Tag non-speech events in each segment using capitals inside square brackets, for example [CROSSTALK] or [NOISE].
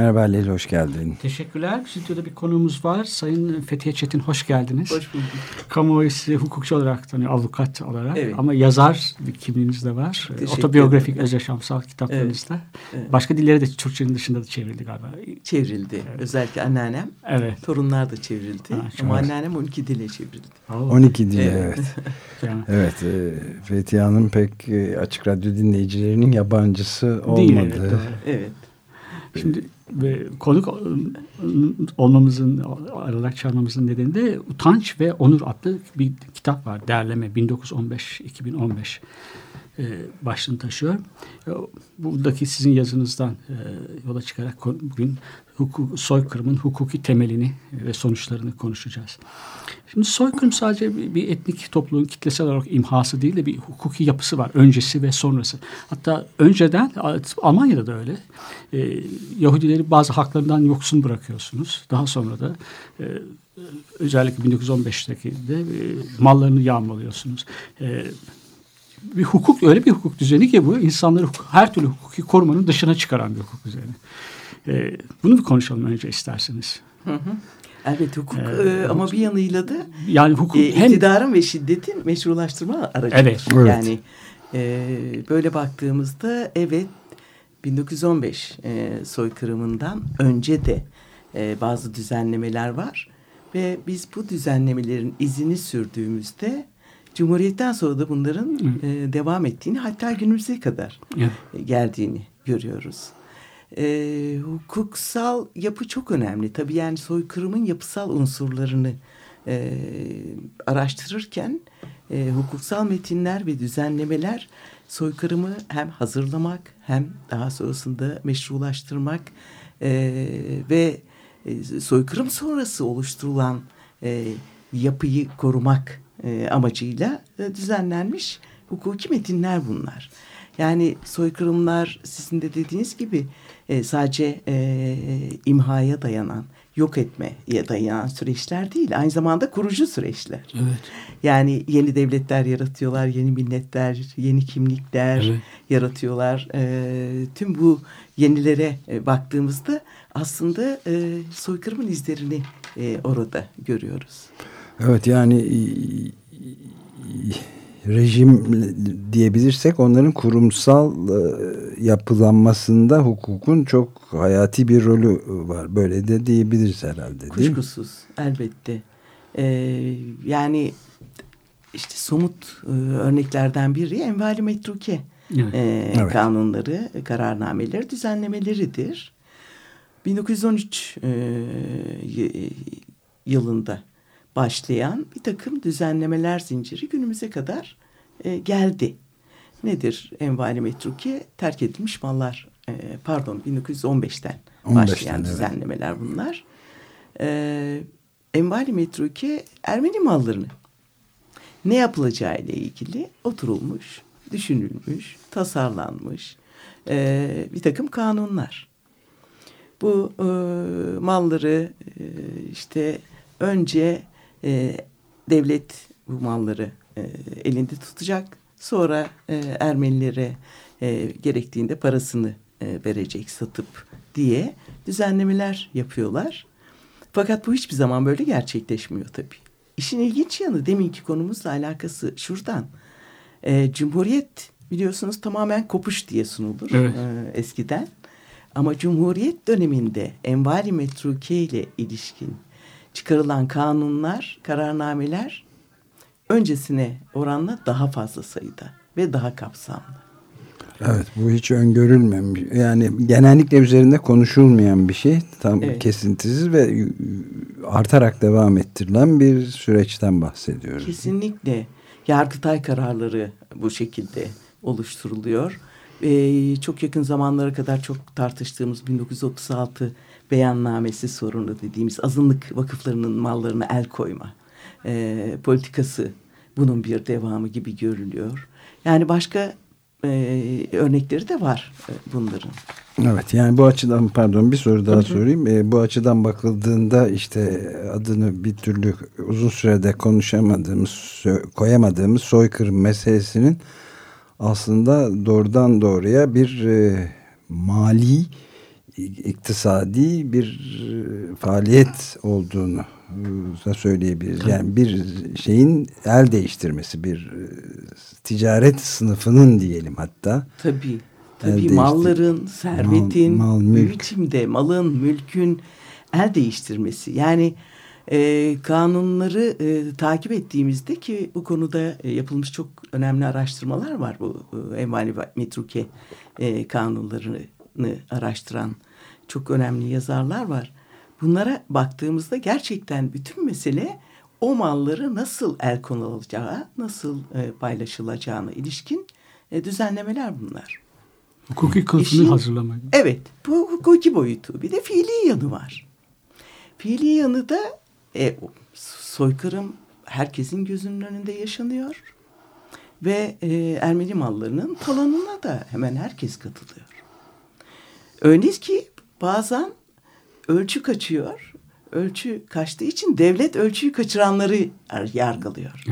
Merhaba Halil, hoş geldin. Teşekkürler. Stüdyoda bir konuğumuz var. Sayın Fethiye Çetin hoş geldiniz. Hoş bulduk. Kamuoyu sizi hukukçu olarak tanıyor, avukat olarak. Evet. Ama yazar bir kimliğiniz de var. Teşekkür Otobiyografik, ederim. öz yaşamsal kitaplarınızda. Evet. Başka dillere de Türkçenin dışında da çevrildi galiba. Çevrildi. Özellikle anneannem. Evet. Torunlar da çevrildi. Ha, Ama güzel. anneannem 12 dile çevrildi. Oo, 12 dili Evet. evet. [LAUGHS] Evet, e, Fethiye Hanım pek e, açık radyo dinleyicilerinin yabancısı Değil, olmadı. evet, doğru. Evet. Şimdi ve konuk olmamızın, ararak çağırmamızın nedeni de Utanç ve Onur adlı bir kitap var. Derleme 1915-2015 e, başlığını taşıyor. E, Buradaki sizin yazınızdan e, yola çıkarak bugün hukuk, soykırımın hukuki temelini ve sonuçlarını konuşacağız. Şimdi soykırım sadece bir, etnik topluluğun kitlesel olarak imhası değil de bir hukuki yapısı var. Öncesi ve sonrası. Hatta önceden Almanya'da da öyle. Ee, Yahudileri bazı haklarından yoksun bırakıyorsunuz. Daha sonra da e, özellikle 1915'teki de e, mallarını yağmalıyorsunuz. E, bir hukuk öyle bir hukuk düzeni ki bu insanları her türlü hukuki korumanın dışına çıkaran bir hukuk düzeni. E, bunu bir konuşalım önce isterseniz. Hı hı. Elbette hukuk Ee, e, ama bir yanıyla da Yani hukuk e, hem iktidarın ve şiddetin meşrulaştırma aracı. Evet. Evet. Yani e, böyle baktığımızda evet 1915 e, soykırımından önce de e, bazı düzenlemeler var ve biz bu düzenlemelerin izini sürdüğümüzde Cumhuriyet'ten sonra da bunların e, devam ettiğini hatta günümüze kadar Evet. e, geldiğini görüyoruz. E, hukuksal yapı çok önemli. Tabii yani soykırımın yapısal unsurlarını e, araştırırken e, hukuksal metinler ve düzenlemeler soykırımı hem hazırlamak hem daha sonrasında meşrulaştırmak e, ve e, soykırım sonrası oluşturulan e, yapıyı korumak e, amacıyla e, düzenlenmiş hukuki metinler bunlar. Yani soykırımlar sizin de dediğiniz gibi e, sadece e, imhaya dayanan, yok etmeye dayanan süreçler değil. Aynı zamanda kurucu süreçler. Evet. Yani yeni devletler yaratıyorlar, yeni milletler, yeni kimlikler Evet. yaratıyorlar. E, tüm bu yenilere e, baktığımızda aslında e, soykırımın izlerini e, orada görüyoruz. Evet yani rejim diyebilirsek onların kurumsal e, yapılanmasında hukukun çok hayati bir rolü var. Böyle de diyebiliriz herhalde değil mi? Kuşkusuz elbette. E, yani işte somut e, örneklerden biri envali metruke Evet. e, Evet. kanunları, kararnameleri, düzenlemeleridir. 1913 e, y- yılında başlayan bir takım düzenlemeler zinciri günümüze kadar e, geldi. Nedir envali metruke? Terk edilmiş mallar. E, pardon 1915'ten 15'ten, başlayan evet. düzenlemeler bunlar. E, envali metruke Ermeni mallarını ne yapılacağı ile ilgili oturulmuş, düşünülmüş, tasarlanmış e, bir takım kanunlar. Bu e, malları e, işte önce e, devlet bu malları e, elinde tutacak. Sonra e, Ermenilere e, gerektiğinde parasını e, verecek satıp diye düzenlemeler yapıyorlar. Fakat bu hiçbir zaman böyle gerçekleşmiyor tabii. İşin ilginç yanı deminki konumuzla alakası şuradan. E, Cumhuriyet biliyorsunuz tamamen kopuş diye sunulur Evet. e, eskiden. Ama Cumhuriyet döneminde envali metruke ile ilişkin çıkarılan kanunlar, kararnameler öncesine oranla daha fazla sayıda ve daha kapsamlı. Evet bu hiç öngörülmemiş. Yani genellikle üzerinde konuşulmayan bir şey. Tam Evet. kesintisiz ve artarak devam ettirilen bir süreçten bahsediyoruz. Kesinlikle Yargıtay kararları bu şekilde oluşturuluyor. e, çok yakın zamanlara kadar çok tartıştığımız 1936 beyannamesi sorunu dediğimiz azınlık vakıflarının mallarına el koyma e, politikası bunun bir devamı gibi görülüyor. Yani başka e, örnekleri de var e, bunların. Evet yani bu açıdan pardon bir soru daha sorayım. E, bu açıdan bakıldığında işte adını bir türlü uzun sürede konuşamadığımız, koyamadığımız soykırım meselesinin aslında doğrudan doğruya bir e, mali iktisadi bir e, faaliyet olduğunu e, da söyleyebiliriz. Yani bir şeyin el değiştirmesi, bir e, ticaret sınıfının diyelim hatta. Tabii. Tabii malların, servetin, Mal- mal, mülk. biçimde malın, mülkün el değiştirmesi. Yani e, kanunları e, takip ettiğimizde ki bu konuda e, yapılmış çok önemli araştırmalar var. Bu e, envali ve metruke e, kanunlarını araştıran çok önemli yazarlar var. Bunlara baktığımızda gerçekten bütün mesele o malları nasıl el konulacağı, nasıl e, paylaşılacağına ilişkin e, düzenlemeler bunlar. Hukuki kılıfını hazırlamak. Evet, bu hukuki boyutu. Bir de fiili yanı var. Fiili yanı da e, soykırım herkesin gözünün önünde yaşanıyor. Ve e, Ermeni mallarının talanına da hemen herkes katılıyor. Öyle ki bazen ölçü kaçıyor. Ölçü kaçtığı için devlet ölçüyü kaçıranları yar- yargılıyor.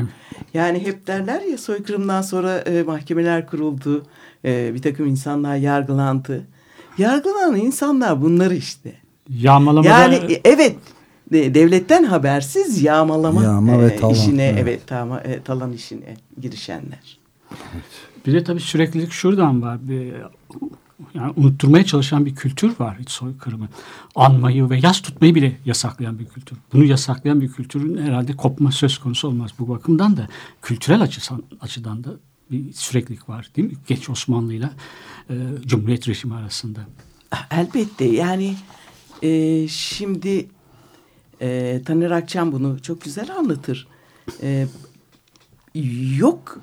Yani hep derler ya soykırımdan sonra e, mahkemeler kuruldu. E, bir takım insanlar yargılandı. Yargılanan insanlar bunları işte. Yağmalamada Yani e, evet de- devletten habersiz yağmalama Yağma ve e, talan, işine evet. evet, tama, e, talan işine girişenler. bir de tabii süreklilik şuradan var. Bir, yani unutturmaya çalışan bir kültür var hiç soykırımı. Anmayı ve yas tutmayı bile yasaklayan bir kültür. Bunu yasaklayan bir kültürün herhalde kopma söz konusu olmaz. Bu bakımdan da kültürel açıdan, açıdan da bir süreklilik var değil mi? Geç Osmanlı'yla e, Cumhuriyet rejimi arasında. Elbette yani e, şimdi e, Taner Akçam bunu çok güzel anlatır. E, yok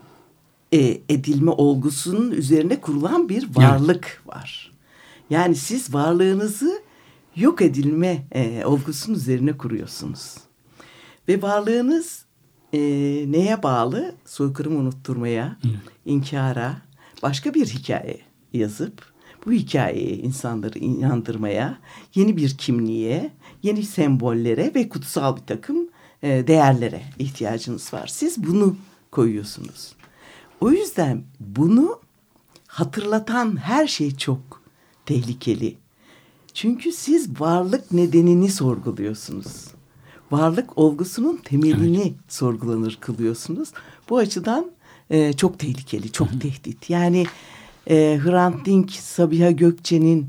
e, edilme olgusunun üzerine kurulan bir varlık var. Yani siz varlığınızı yok edilme e, olgusunun üzerine kuruyorsunuz. Ve varlığınız e, neye bağlı? Soykırımı unutturmaya, inkara, başka bir hikaye yazıp bu hikayeyi insanları inandırmaya, yeni bir kimliğe, yeni sembollere ve kutsal bir takım e, değerlere ihtiyacınız var. Siz bunu koyuyorsunuz. O yüzden bunu hatırlatan her şey çok tehlikeli. Çünkü siz varlık nedenini sorguluyorsunuz. Varlık olgusunun temelini sorgulanır kılıyorsunuz. Bu açıdan e, çok tehlikeli, çok tehdit. Yani e, Hrant Dink, Sabiha Gökçe'nin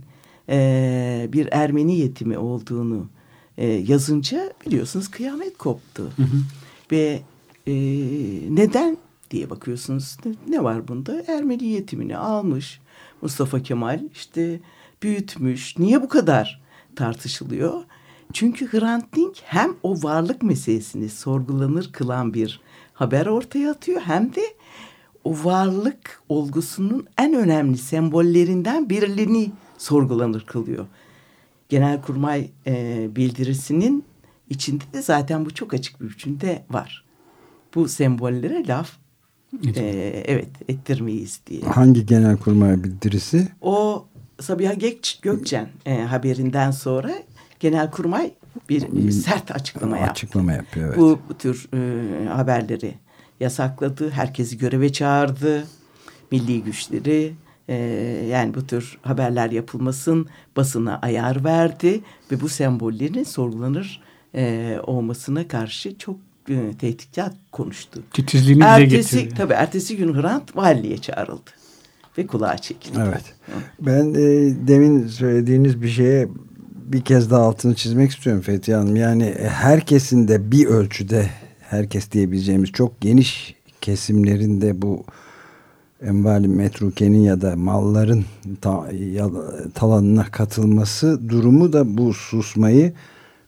e, bir Ermeni yetimi olduğunu e, yazınca biliyorsunuz kıyamet koptu. Ve e, neden diye bakıyorsunuz. Ne, var bunda? Ermeni yetimini almış Mustafa Kemal işte büyütmüş. Niye bu kadar tartışılıyor? Çünkü Hrant Dink hem o varlık meselesini sorgulanır kılan bir haber ortaya atıyor hem de o varlık olgusunun en önemli sembollerinden birini sorgulanır kılıyor. Genelkurmay e, bildirisinin içinde de zaten bu çok açık bir biçimde var. Bu sembollere laf e, evet ettirmeyiz diye. Hangi genelkurmay bildirisi? O Sabiha Gök, Gökçen e, haberinden sonra Genelkurmay bir, bir sert açıklama yaptı. Açıklama yapıyor. Evet. Bu, bu tür e, haberleri yasakladı. Herkesi göreve çağırdı. Milli güçleri e, yani bu tür haberler yapılmasın basına ayar verdi ve bu sembollerin sorgulanır e, olmasına karşı çok e, tehditkar konuştu. Titizliğini dile Ertesi, getiriyor. tabii ertesi gün Hrant valiliğe çağrıldı ve kulağa çekildi. Evet. Ben e, demin söylediğiniz bir şeye bir kez daha altını çizmek istiyorum Fethi Hanım. Yani herkesin de bir ölçüde herkes diyebileceğimiz çok geniş kesimlerinde bu envali metrukenin ya da malların ta, ya, talanına katılması durumu da bu susmayı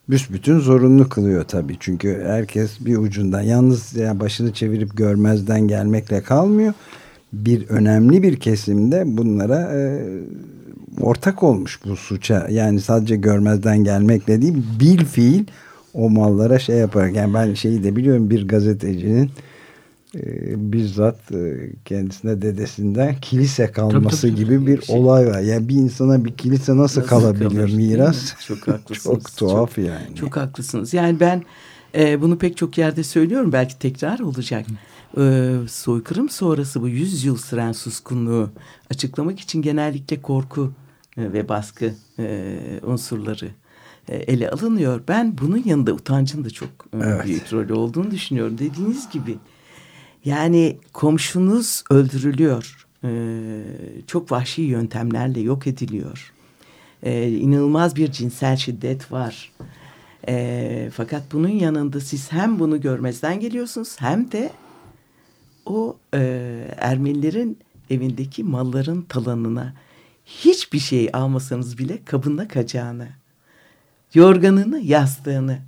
büsbütün zorunlu kılıyor tabii. Çünkü herkes bir ucundan yalnız yani başını çevirip görmezden gelmekle kalmıyor. bir önemli bir kesimde bunlara e, ortak olmuş bu suça. Yani sadece görmezden gelmekle değil bil fiil o mallara şey yaparak. Yani ben şeyi de biliyorum bir gazetecinin e, bizzat e, kendisine dedesinden kilise kalması Tabii, tabii, gibi bir Şey- olay var. Yani bir insana bir kilise nasıl, Nasıl kalabiliyor kalır, miras? mi? [LAUGHS] [LAUGHS] Çok haklısınız. Çok tuhaf yani. Çok haklısınız. Yani ben e, bunu pek çok yerde söylüyorum. Belki tekrar olacak. E, soykırım sonrası bu 100 yıl süren suskunluğu açıklamak için genellikle korku e, ve baskı e, unsurları e, ele alınıyor. Ben bunun yanında utancın da çok e, Evet. büyük rolü olduğunu düşünüyorum. Dediğiniz gibi yani komşunuz öldürülüyor. E, çok vahşi yöntemlerle yok ediliyor. E, inanılmaz bir cinsel şiddet var. E, fakat bunun yanında siz hem bunu görmezden geliyorsunuz hem de o e, Ermenilerin evindeki malların talanına hiçbir şey almasanız bile kabında kacağını, yorganını, yastığını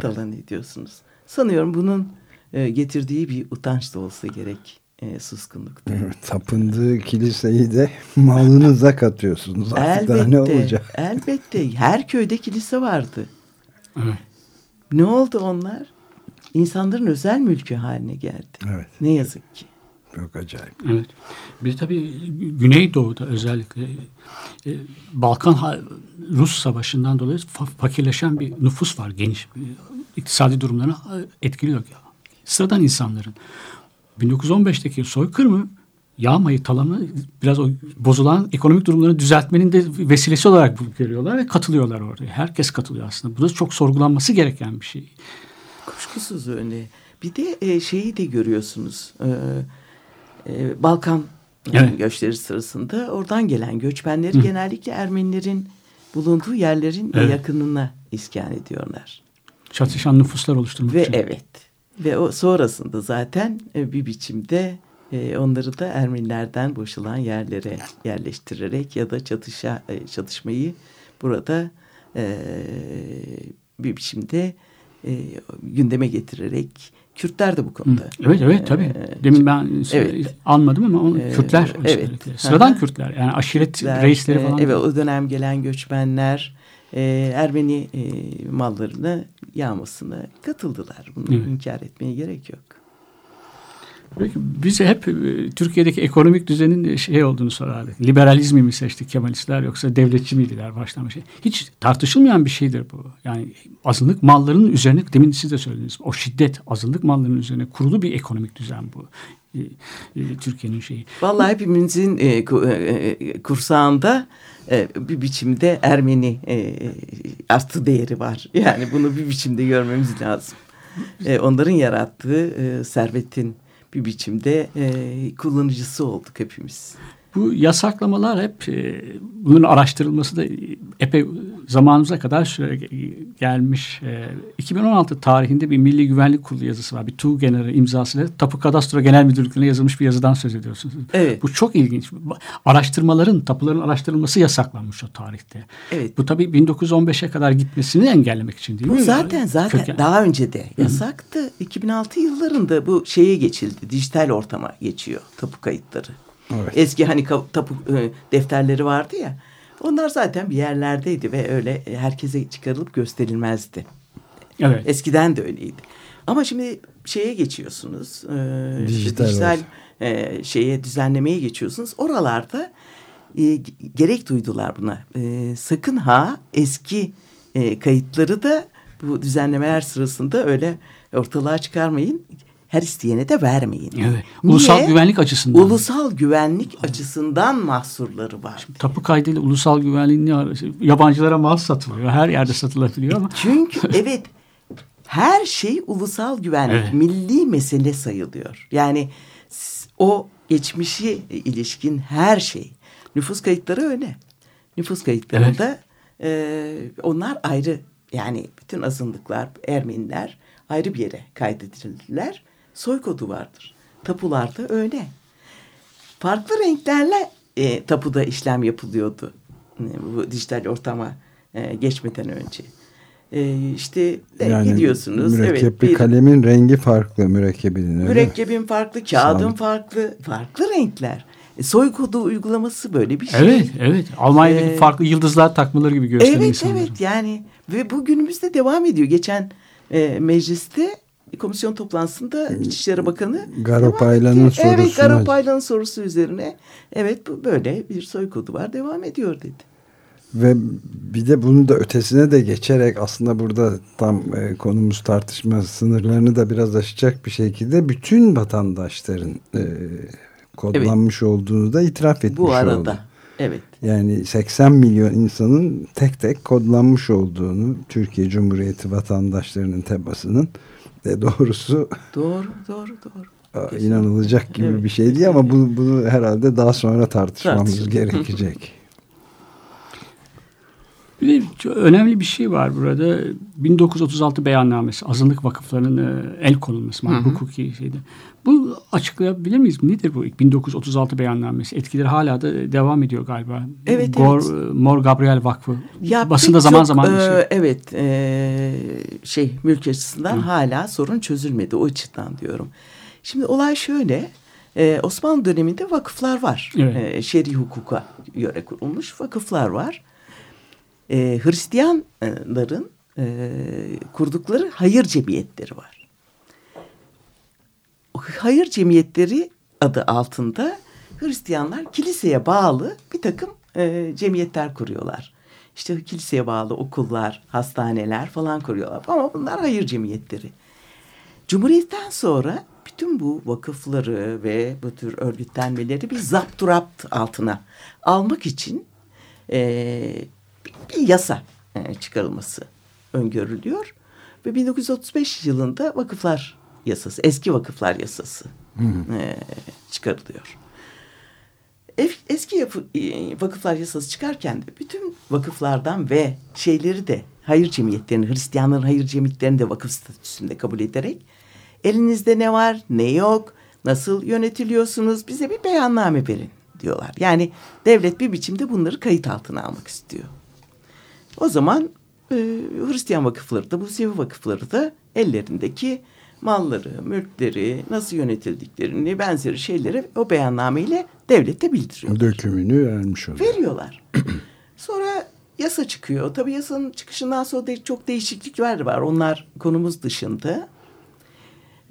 talan ediyorsunuz. Sanıyorum bunun e, getirdiği bir utanç da olsa gerek e, suskunlukta. Evet, Tapındığı kiliseyi de [LAUGHS] malınıza katıyorsunuz. Artık daha ne Elbette, olacak? elbette. Her köyde kilise vardı. Evet. Ne oldu onlar? İnsanların özel mülkü haline geldi. Evet. Ne yazık ki. Çok acayip. Evet. Bir tabii Güneydoğu'da özellikle e, Balkan Rus savaşından dolayı fa- fakirleşen bir nüfus var geniş. E, iktisadi durumlarını e, etkiliyor. Sıradan insanların. 1915'teki soykırımı yağmayı talanı biraz o bozulan ekonomik durumları düzeltmenin de vesilesi olarak görüyorlar ve katılıyorlar oraya. Herkes katılıyor aslında. Bu da çok sorgulanması gereken bir şey. Kuşkusuz öyle. Bir de e, şeyi de görüyorsunuz. E, e, Balkan Evet. göçleri sırasında oradan gelen göçmenleri genellikle Ermenilerin bulunduğu yerlerin Evet. yakınına iskan ediyorlar. Çatışan nüfuslar oluşturmak Ve için. evet. Ve o sonrasında zaten e, bir biçimde e, onları da Ermenilerden boşalan yerlere yerleştirerek ya da çatışa e, çatışmayı burada bir biçimde gündeme getirerek Kürtler de bu konuda. Evet evet tabii. Demin ben evet. anmadım ama onu Kürtler evet. özellikle. Sıradan. Kürtler yani aşiret Kürtler, reisleri falan. evet o dönem gelen göçmenler e, Ermeni e, mallarını yağmasına katıldılar. Bunu Evet. inkar etmeye gerek yok. Bize hep e, Türkiye'deki ekonomik düzenin şey olduğunu sorardık. Liberalizmi mi seçti Kemalistler yoksa devletçi miydiler baştan şey. Hiç tartışılmayan bir şeydir bu. Yani azınlık mallarının üzerine demin siz de söylediniz. O şiddet azınlık mallarının üzerine kurulu bir ekonomik düzen bu. E, e, Türkiye'nin şeyi. Vallahi hepimizin e, e, kursağında e, bir biçimde Ermeni e, artı değeri var. Yani bunu bir biçimde görmemiz lazım. E, onların yarattığı e, servetin bir biçimde e, kullanıcısı olduk hepimiz. Bu yasaklamalar hep e, bunun araştırılması da epey zamanımıza kadar süre gelmiş. E, 2016 tarihinde bir Milli Güvenlik Kurulu yazısı var. Bir TUG Genel imzasıyla Tapu Kadastro Genel Müdürlüğü'ne yazılmış bir yazıdan söz ediyorsunuz. Evet. Bu çok ilginç. Araştırmaların, tapuların araştırılması yasaklanmış o tarihte. Evet. Bu tabii 1915'e kadar gitmesini engellemek için değil Bu mi? zaten zaten Köken- daha önce de yasaktı. 2006 yıllarında bu şeye geçildi. Dijital ortama geçiyor tapu kayıtları. Evet. Eski hani tapu e, defterleri vardı ya. Onlar zaten bir yerlerdeydi ve öyle herkese çıkarılıp gösterilmezdi. Evet. Eskiden de öyleydi. Ama şimdi şeye geçiyorsunuz. E, Dijital dijital e, şeye düzenlemeye geçiyorsunuz. Oralarda e, gerek duydular buna. E, sakın ha eski e, kayıtları da bu düzenlemeler sırasında öyle ortalığa çıkarmayın. Her isteyene de vermeyin. Evet. Ulusal Niye? güvenlik açısından. Ulusal güvenlik açısından mahsurları var. Tapu kaydıyla ulusal güvenliğin? Yabancılara mal satılıyor. Her yerde satılabiliyor ama Çünkü [LAUGHS] evet her şey ulusal güvenlik, Evet. milli mesele sayılıyor. Yani o geçmişi ilişkin her şey. Nüfus kayıtları öyle. Nüfus kayıtlarında e, onlar ayrı yani bütün azınlıklar, Ermeniler ayrı bir yere kaydedilirler. Soy kodu vardır. Tapularda öyle. Farklı renklerle e, tapuda işlem yapılıyordu. E, bu dijital ortama e, geçmeden önce. E, işte e, Yani gidiyorsunuz. mürekkepli evet, bir- kalemin rengi farklı mürekkebinin öyle mi? Mürekkebin farklı, kağıdın Sabit. farklı, farklı renkler. E, soy kodu uygulaması böyle bir şey. Evet, evet. Almanya'daki Ee, farklı yıldızlar takmaları gibi gösteriyor Evet, insanları. evet yani ve bu günümüzde devam ediyor. Geçen e, mecliste komisyon toplantısında İçişleri Bakanı Garop devam Aylan'ın etti. Evet, sorusuna- Garop Aylan'ın sorusu üzerine evet bu böyle bir soy kodu var devam ediyor dedi. Ve bir de bunun da ötesine de geçerek aslında burada tam e, konumuz tartışma sınırlarını da biraz aşacak bir şekilde bütün vatandaşların e, kodlanmış olduğunu da itiraf etmiş Bu arada oldu. evet. Yani 80 milyon insanın tek tek kodlanmış olduğunu Türkiye Cumhuriyeti vatandaşlarının tebasının de doğrusu Doğru doğru doğru. a, inanılacak gibi Evet. bir şey değil ama bu, bunu herhalde daha sonra tartışmamız gerekecek. [LAUGHS] Bir de önemli bir şey var burada. 1936 beyannamesi, azınlık vakıflarının e, el konulması, Hı hı. hukuki şeyde. Bu açıklayabilir miyiz? Nedir bu 1936 beyannamesi? Etkileri hala da devam ediyor galiba. Evet, Gor, evet. Mor Gabriel Vakfı. Ya Basında zaman çok, zaman e, şey. Evet e, şey mülk açısından Hı. hala sorun çözülmedi o açıdan diyorum. Şimdi olay şöyle e, Osmanlı döneminde vakıflar var. Evet. E, şer'i hukuka göre kurulmuş vakıflar var. E, Hristiyanların e, kurdukları hayır cemiyetleri var. Hayır cemiyetleri adı altında Hristiyanlar kiliseye bağlı bir takım e, cemiyetler kuruyorlar. İşte kiliseye bağlı okullar, hastaneler falan kuruyorlar. Ama bunlar hayır cemiyetleri. Cumhuriyetten sonra bütün bu vakıfları ve bu tür örgütlenmeleri bir zapturapt altına almak için e, bir, yasa e, çıkarılması öngörülüyor. Ve 1935 yılında vakıflar yasası, eski vakıflar yasası e, çıkarılıyor. Eski yapı, e, vakıflar yasası çıkarken de bütün vakıflardan ve şeyleri de hayır cemiyetlerini, Hristiyanların hayır cemiyetlerini de vakıf statüsünde kabul ederek elinizde ne var, ne yok, nasıl yönetiliyorsunuz bize bir beyanname verin diyorlar. Yani devlet bir biçimde bunları kayıt altına almak istiyor. O zaman e, Hristiyan vakıfları da Musevi vakıfları da ellerindeki malları, mülkleri, nasıl yönetildiklerini, benzeri şeyleri o beyannameyle devlete bildiriyor. Dökümünü vermiş oluyor. Veriyorlar. [CLEARS THROAT] Sonra yasa çıkıyor. Tabii yasanın çıkışından sonra da çok değişiklikler var. Onlar konumuz dışında.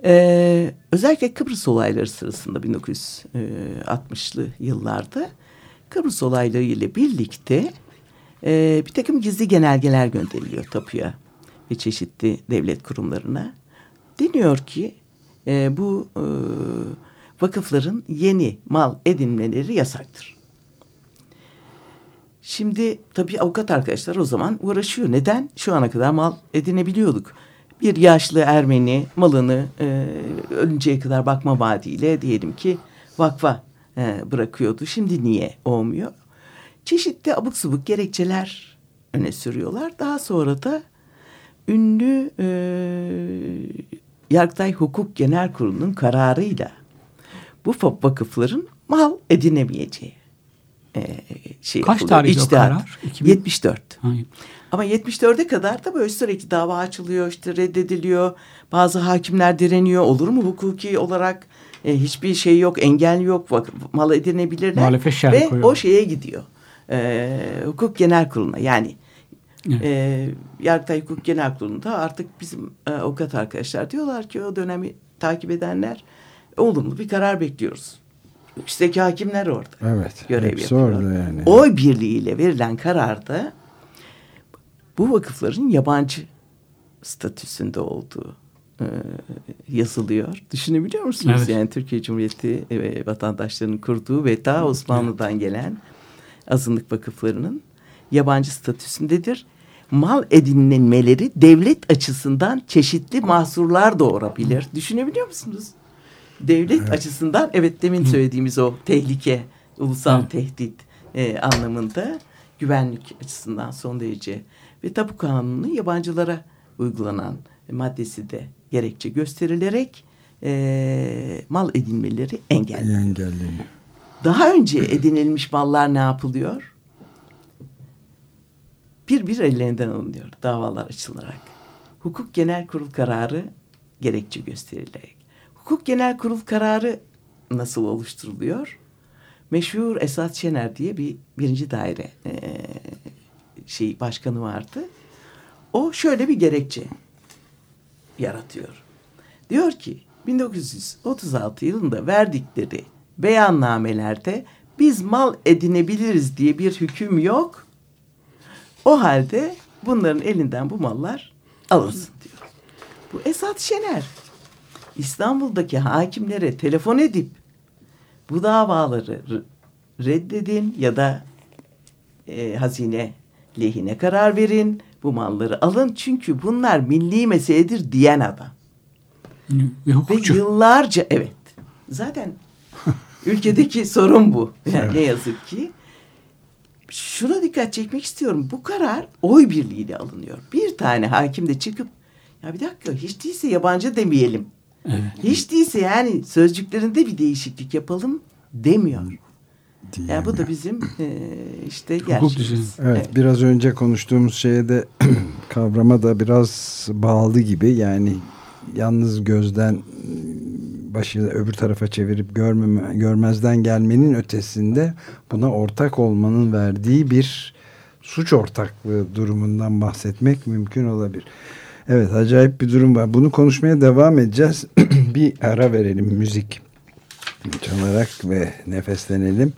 Ee, özellikle Kıbrıs olayları sırasında 1960'lı yıllarda Kıbrıs olayları ile birlikte e, bir takım gizli genelgeler gönderiliyor tapuya ve çeşitli devlet kurumlarına. Deniyor ki e, bu e, vakıfların yeni mal edinmeleri yasaktır. Şimdi tabii avukat arkadaşlar o zaman uğraşıyor. Neden? Şu ana kadar mal edinebiliyorduk. Bir yaşlı Ermeni malını e, ölünceye kadar bakma vaadiyle diyelim ki vakfa e, bırakıyordu. Şimdi niye olmuyor? Çeşitli abuk subuk gerekçeler öne sürüyorlar. Daha sonra da ünlü e, Yargıtay Hukuk Genel Kurulu'nun kararıyla bu vakıfların mal edinemeyeceği e, şey Kaç tarihli o karar? 2000 74. Hayır. Ama 74'e kadar da böyle sürekli dava açılıyor, işte reddediliyor. Bazı hakimler direniyor. Olur mu hukuki olarak e, hiçbir şey yok, engel yok. Mal edinebilirler. Muhalefet şerhi Ve koyuyor. o şeye gidiyor. E, hukuk genel kuruluna yani Evet. e, Yargıtay Hukuk Genel Kurulu'nda artık bizim e, avukat arkadaşlar diyorlar ki o dönemi takip edenler olumlu bir karar bekliyoruz. Üstteki hakimler orada. Evet. Görev yapıyorlar. yani. Oy birliğiyle verilen kararda bu vakıfların yabancı statüsünde olduğu e, yazılıyor. Düşünebiliyor musunuz? Evet. Yani Türkiye Cumhuriyeti e, vatandaşlarının kurduğu ve ta Osmanlı'dan gelen azınlık vakıflarının yabancı statüsündedir. Mal edinilmeleri devlet açısından çeşitli mahsurlar doğurabilir. Düşünebiliyor musunuz? Devlet açısından evet demin söylediğimiz o tehlike, ulusal Evet. tehdit e, anlamında güvenlik açısından son derece ve tapu kanunu yabancılara uygulanan maddesi de gerekçe gösterilerek e, mal edinmeleri engelleniyor. Bir bir ellerinden alınıyor davalar açılarak. Hukuk Genel Kurul kararı gerekçe gösterilerek. Hukuk Genel Kurul kararı nasıl oluşturuluyor? Meşhur Esat Şener diye bir birinci daire eee, şey başkanı vardı. O şöyle bir gerekçe yaratıyor. Diyor ki 1936 yılında verdikleri beyannamelerde biz mal edinebiliriz diye bir hüküm yok. O halde bunların elinden bu mallar alınsın diyor. Bu Esat Şener İstanbul'daki hakimlere telefon edip bu davaları reddedin ya da e, hazine lehine karar verin. Bu malları alın çünkü bunlar milli meseledir diyen adam. Ve Ve yıllarca evet. Zaten [LAUGHS] ülkedeki [LAUGHS] sorun bu. Yani ne yazık ki. Şuna dikkat çekmek istiyorum. Bu karar oy birliğiyle alınıyor. Bir tane hakim de çıkıp ya bir dakika hiç değilse yabancı demeyelim. Evet. Hiç değilse yani sözcüklerinde bir değişiklik yapalım demiyor. Yani bu da bizim e, işte gerçeğimiz. düzeni. Evet, biraz önce konuştuğumuz şeye de [CLEARS THROAT] kavrama da biraz bağlı gibi yani yalnız gözden başı öbür tarafa çevirip görmeme, görmezden gelmenin ötesinde buna ortak olmanın verdiği bir suç ortaklığı durumundan bahsetmek mümkün olabilir. Evet acayip bir durum var. Bunu konuşmaya devam edeceğiz. [CLEARS THROAT] bir ara verelim müzik çalarak ve nefeslenelim.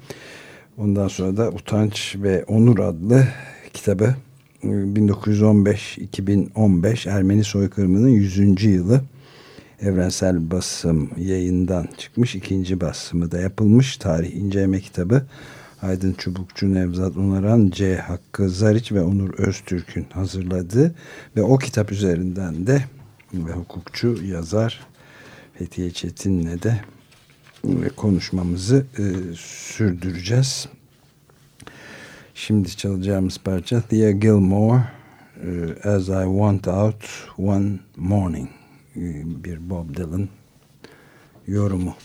Ondan sonra da Utanç ve Onur adlı kitabı 1915-2015 Ermeni soykırımının 100. yılı evrensel basım yayından çıkmış. ikinci basımı da yapılmış. Tarih inceleme kitabı Aydın Çubukçu, Nevzat Unaran, C. Hakkı Zariç ve Onur Öztürk'ün hazırladığı ve o kitap üzerinden de ve hukukçu yazar Fethiye Çetin'le de ve konuşmamızı e, sürdüreceğiz. Şimdi çalacağımız parça Thea Gilmore As I Want Out One Morning bir Bob Dylan yorumu.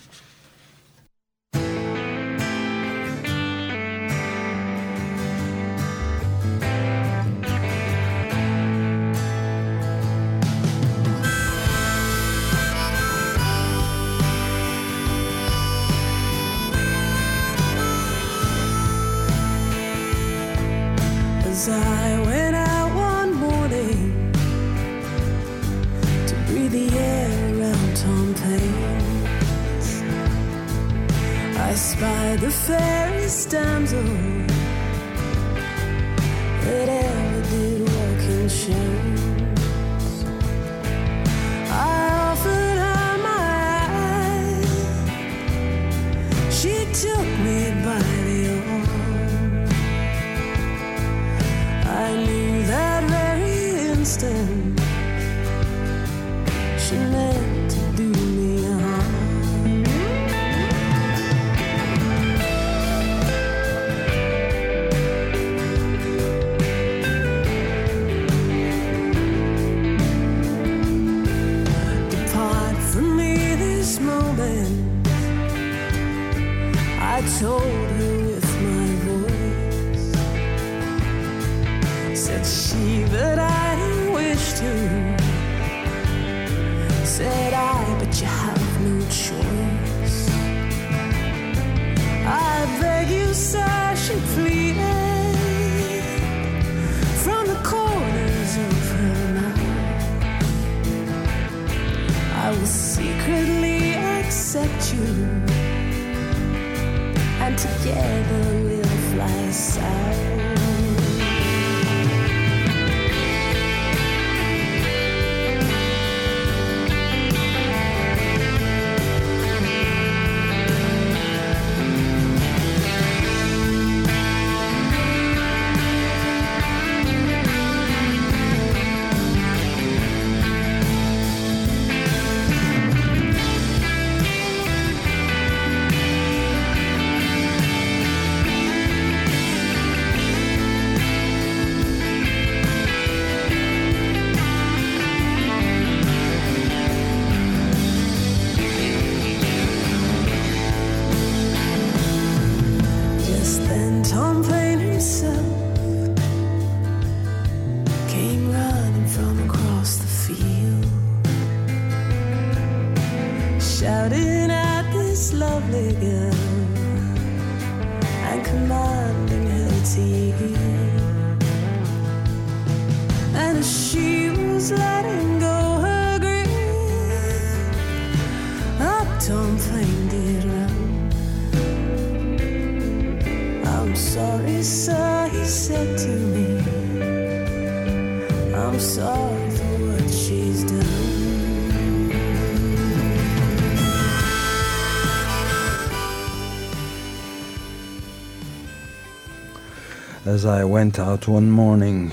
As I Went Out One Morning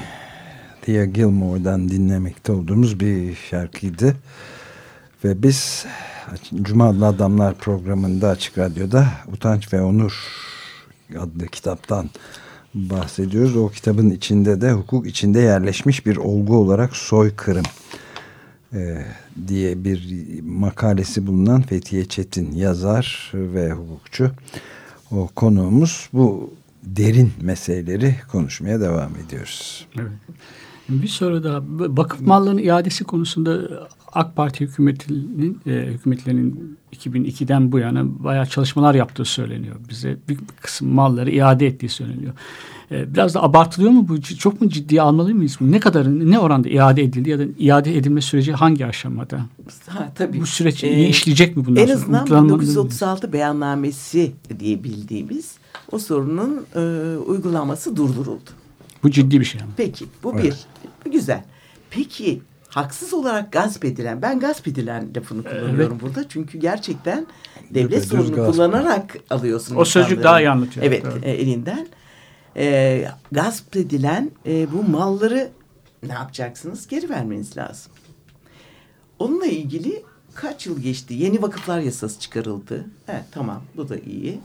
Thea Gilmore'dan dinlemekte olduğumuz bir şarkıydı. Ve biz Cuma Adamlar programında Açık Radyo'da Utanç ve Onur adlı kitaptan bahsediyoruz. O kitabın içinde de hukuk içinde yerleşmiş bir olgu olarak soykırım e, diye bir makalesi bulunan Fethiye Çetin yazar ve hukukçu. O konuğumuz bu derin meseleleri konuşmaya devam ediyoruz. Evet. Bir soru daha. Vakıf mallarının iadesi konusunda AK Parti hükümetinin e, hükümetlerinin 2002'den bu yana bayağı çalışmalar yaptığı söyleniyor. Bize bir kısım malları iade ettiği söyleniyor. E, biraz da abartılıyor mu bu? Çok mu ciddiye almalı mıyız? Ne kadar ne oranda iade edildi ya da iade edilme süreci hangi aşamada? Ha, tabii. Bu süreç Ee, iyi işleyecek mi bundan En sonra? azından Planlanmalı mı? 1936 beyannamesi diye bildiğimiz o sorunun e, uygulanması durduruldu. Bu ciddi bir şey ama. Peki bu bir. Güzel. Peki haksız olarak gasp edilen, ben gasp edilen lafını kullanıyorum burada. Çünkü gerçekten devlet Düpedüz sorunu gasp. kullanarak alıyorsun. O sözcük daha iyi anlatıyor. Evet Evet. e, elinden. E, gasp edilen e, bu malları ne yapacaksınız? Geri vermeniz lazım. Onunla ilgili kaç yıl geçti? Yeni vakıflar yasası çıkarıldı. Evet tamam bu da iyi.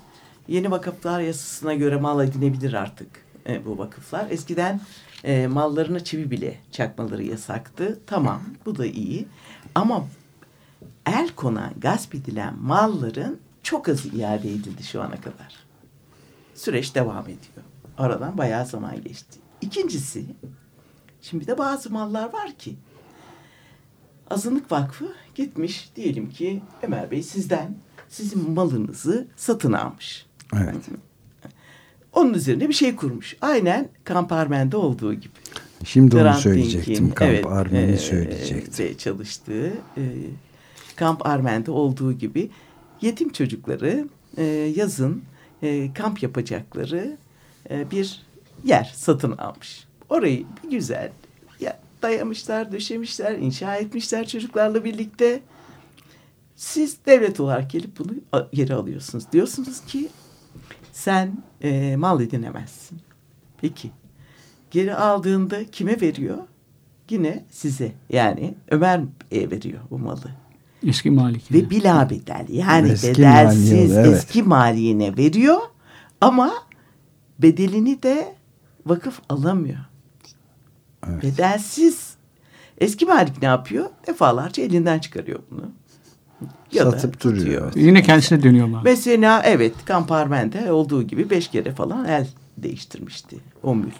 Yeni vakıflar yasasına göre mal edinebilir artık e, bu vakıflar. Eskiden e, mallarına çivi bile çakmaları yasaktı. Tamam bu da iyi. Ama el konan, gasp edilen malların çok azı iade edildi şu ana kadar. Süreç devam ediyor. Aradan bayağı zaman geçti. İkincisi, şimdi de bazı mallar var ki Azınlık Vakfı gitmiş diyelim ki Ömer Bey sizden sizin malınızı satın almış. Evet. Onun üzerine bir şey kurmuş. Aynen Kamparmen'de olduğu gibi. Şimdi onu Hrant söyleyecektim. Dink'in, Kamp evet, Armen'i e, söyleyecektim. de çalıştığı e, Kamp Armen'de olduğu gibi yetim çocukları e, yazın e, kamp yapacakları e, bir yer satın almış. Orayı güzel ya, dayamışlar, döşemişler, inşa etmişler çocuklarla birlikte. Siz devlet olarak gelip bunu geri alıyorsunuz. Diyorsunuz ki sen e, mal edinemezsin. Peki geri aldığında kime veriyor? Yine size yani Ömer Bey'e veriyor bu malı. Eski malik. Ve bila bedel yani Eski bedelsiz maliye, evet. eski maliyene veriyor ama bedelini de vakıf alamıyor. Evet. Bedelsiz eski malik ne yapıyor? Defalarca elinden çıkarıyor bunu. Ya da Satıp duruyor. tutuyor. Yine kendisine dönüyor mal. Mesela evet Kamparmen'de olduğu gibi beş kere falan el değiştirmişti o mülk.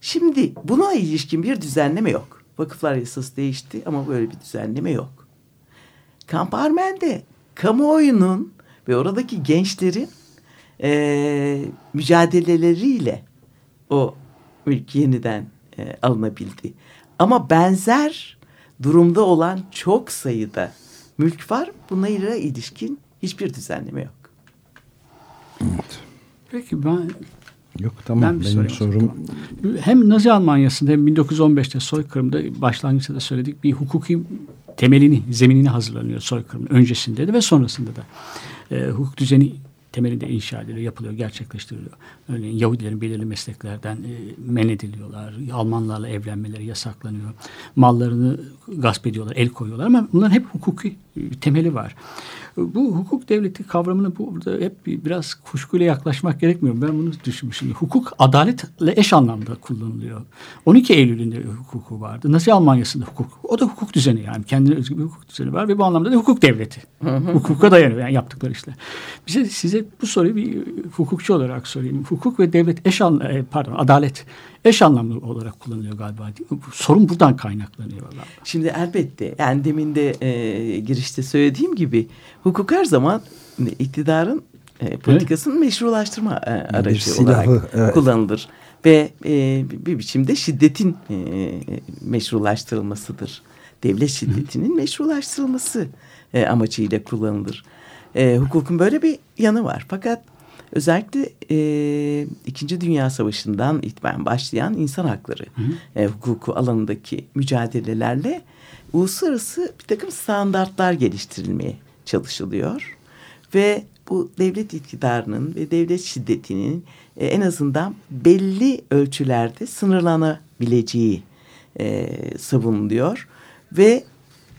Şimdi buna ilişkin bir düzenleme yok. Vakıflar yasası değişti ama böyle bir düzenleme yok. Kamparmen'de kamuoyunun ve oradaki gençlerin eee, mücadeleleriyle o mülk yeniden eee, alınabildi. Ama benzer durumda olan çok sayıda mülk var. Bunlara ilişkin hiçbir düzenleme yok. Peki ben Yok tamam Ben bir benim sorum hem Nazi Almanyası'nda hem 1915'te soykırımda başlangıçta da söyledik bir hukuki temelini, zeminini hazırlanıyor soykırımın öncesinde de ve sonrasında da. E, hukuk düzeni temelinde inşa ediliyor, yapılıyor, gerçekleştiriliyor. Örneğin Yahudilerin belirli mesleklerden e, men ediliyorlar. Almanlarla evlenmeleri yasaklanıyor. Mallarını gasp ediyorlar, el koyuyorlar ama bunların hep hukuki e, temeli var. Bu hukuk devleti kavramını burada hep bir- biraz kuşkuyla yaklaşmak gerekmiyor. Ben bunu düşünmüşüm. Hukuk adaletle eş anlamda kullanılıyor. 12 Eylül'ün de hukuku vardı. Nazi Almanya'sında hukuk. O da hukuk düzeni yani. Kendine özgü bir hukuk düzeni var ve bu anlamda da hukuk devleti. Hukuka dayanıyor yani yaptıkları işler. Bize size bu soruyu bir hukukçu olarak sorayım. Hukuk ve devlet eş anlamda, pardon adalet eş anlamlı olarak kullanılıyor galiba. değil mi? Bu Sorun buradan kaynaklanıyor galiba. Şimdi elbette yani demin de e, girişte söylediğim gibi hukuk her zaman iktidarın e, politikasının meşrulaştırma e, aracı silahı, olarak evet. kullanılır. Ve e, bir biçimde şiddetin e, meşrulaştırılmasıdır. Devlet şiddetinin meşrulaştırılması e, amacıyla kullanılır. E, hukukun böyle bir yanı var. Fakat özellikle e, İkinci Dünya Savaşı'ndan itibaren başlayan insan hakları e, hukuku alanındaki mücadelelerle uluslararası bir takım standartlar geliştirilmeye çalışılıyor. Ve bu devlet iktidarının ve devlet şiddetinin e, en azından belli ölçülerde sınırlanabileceği e, savunuluyor. Ve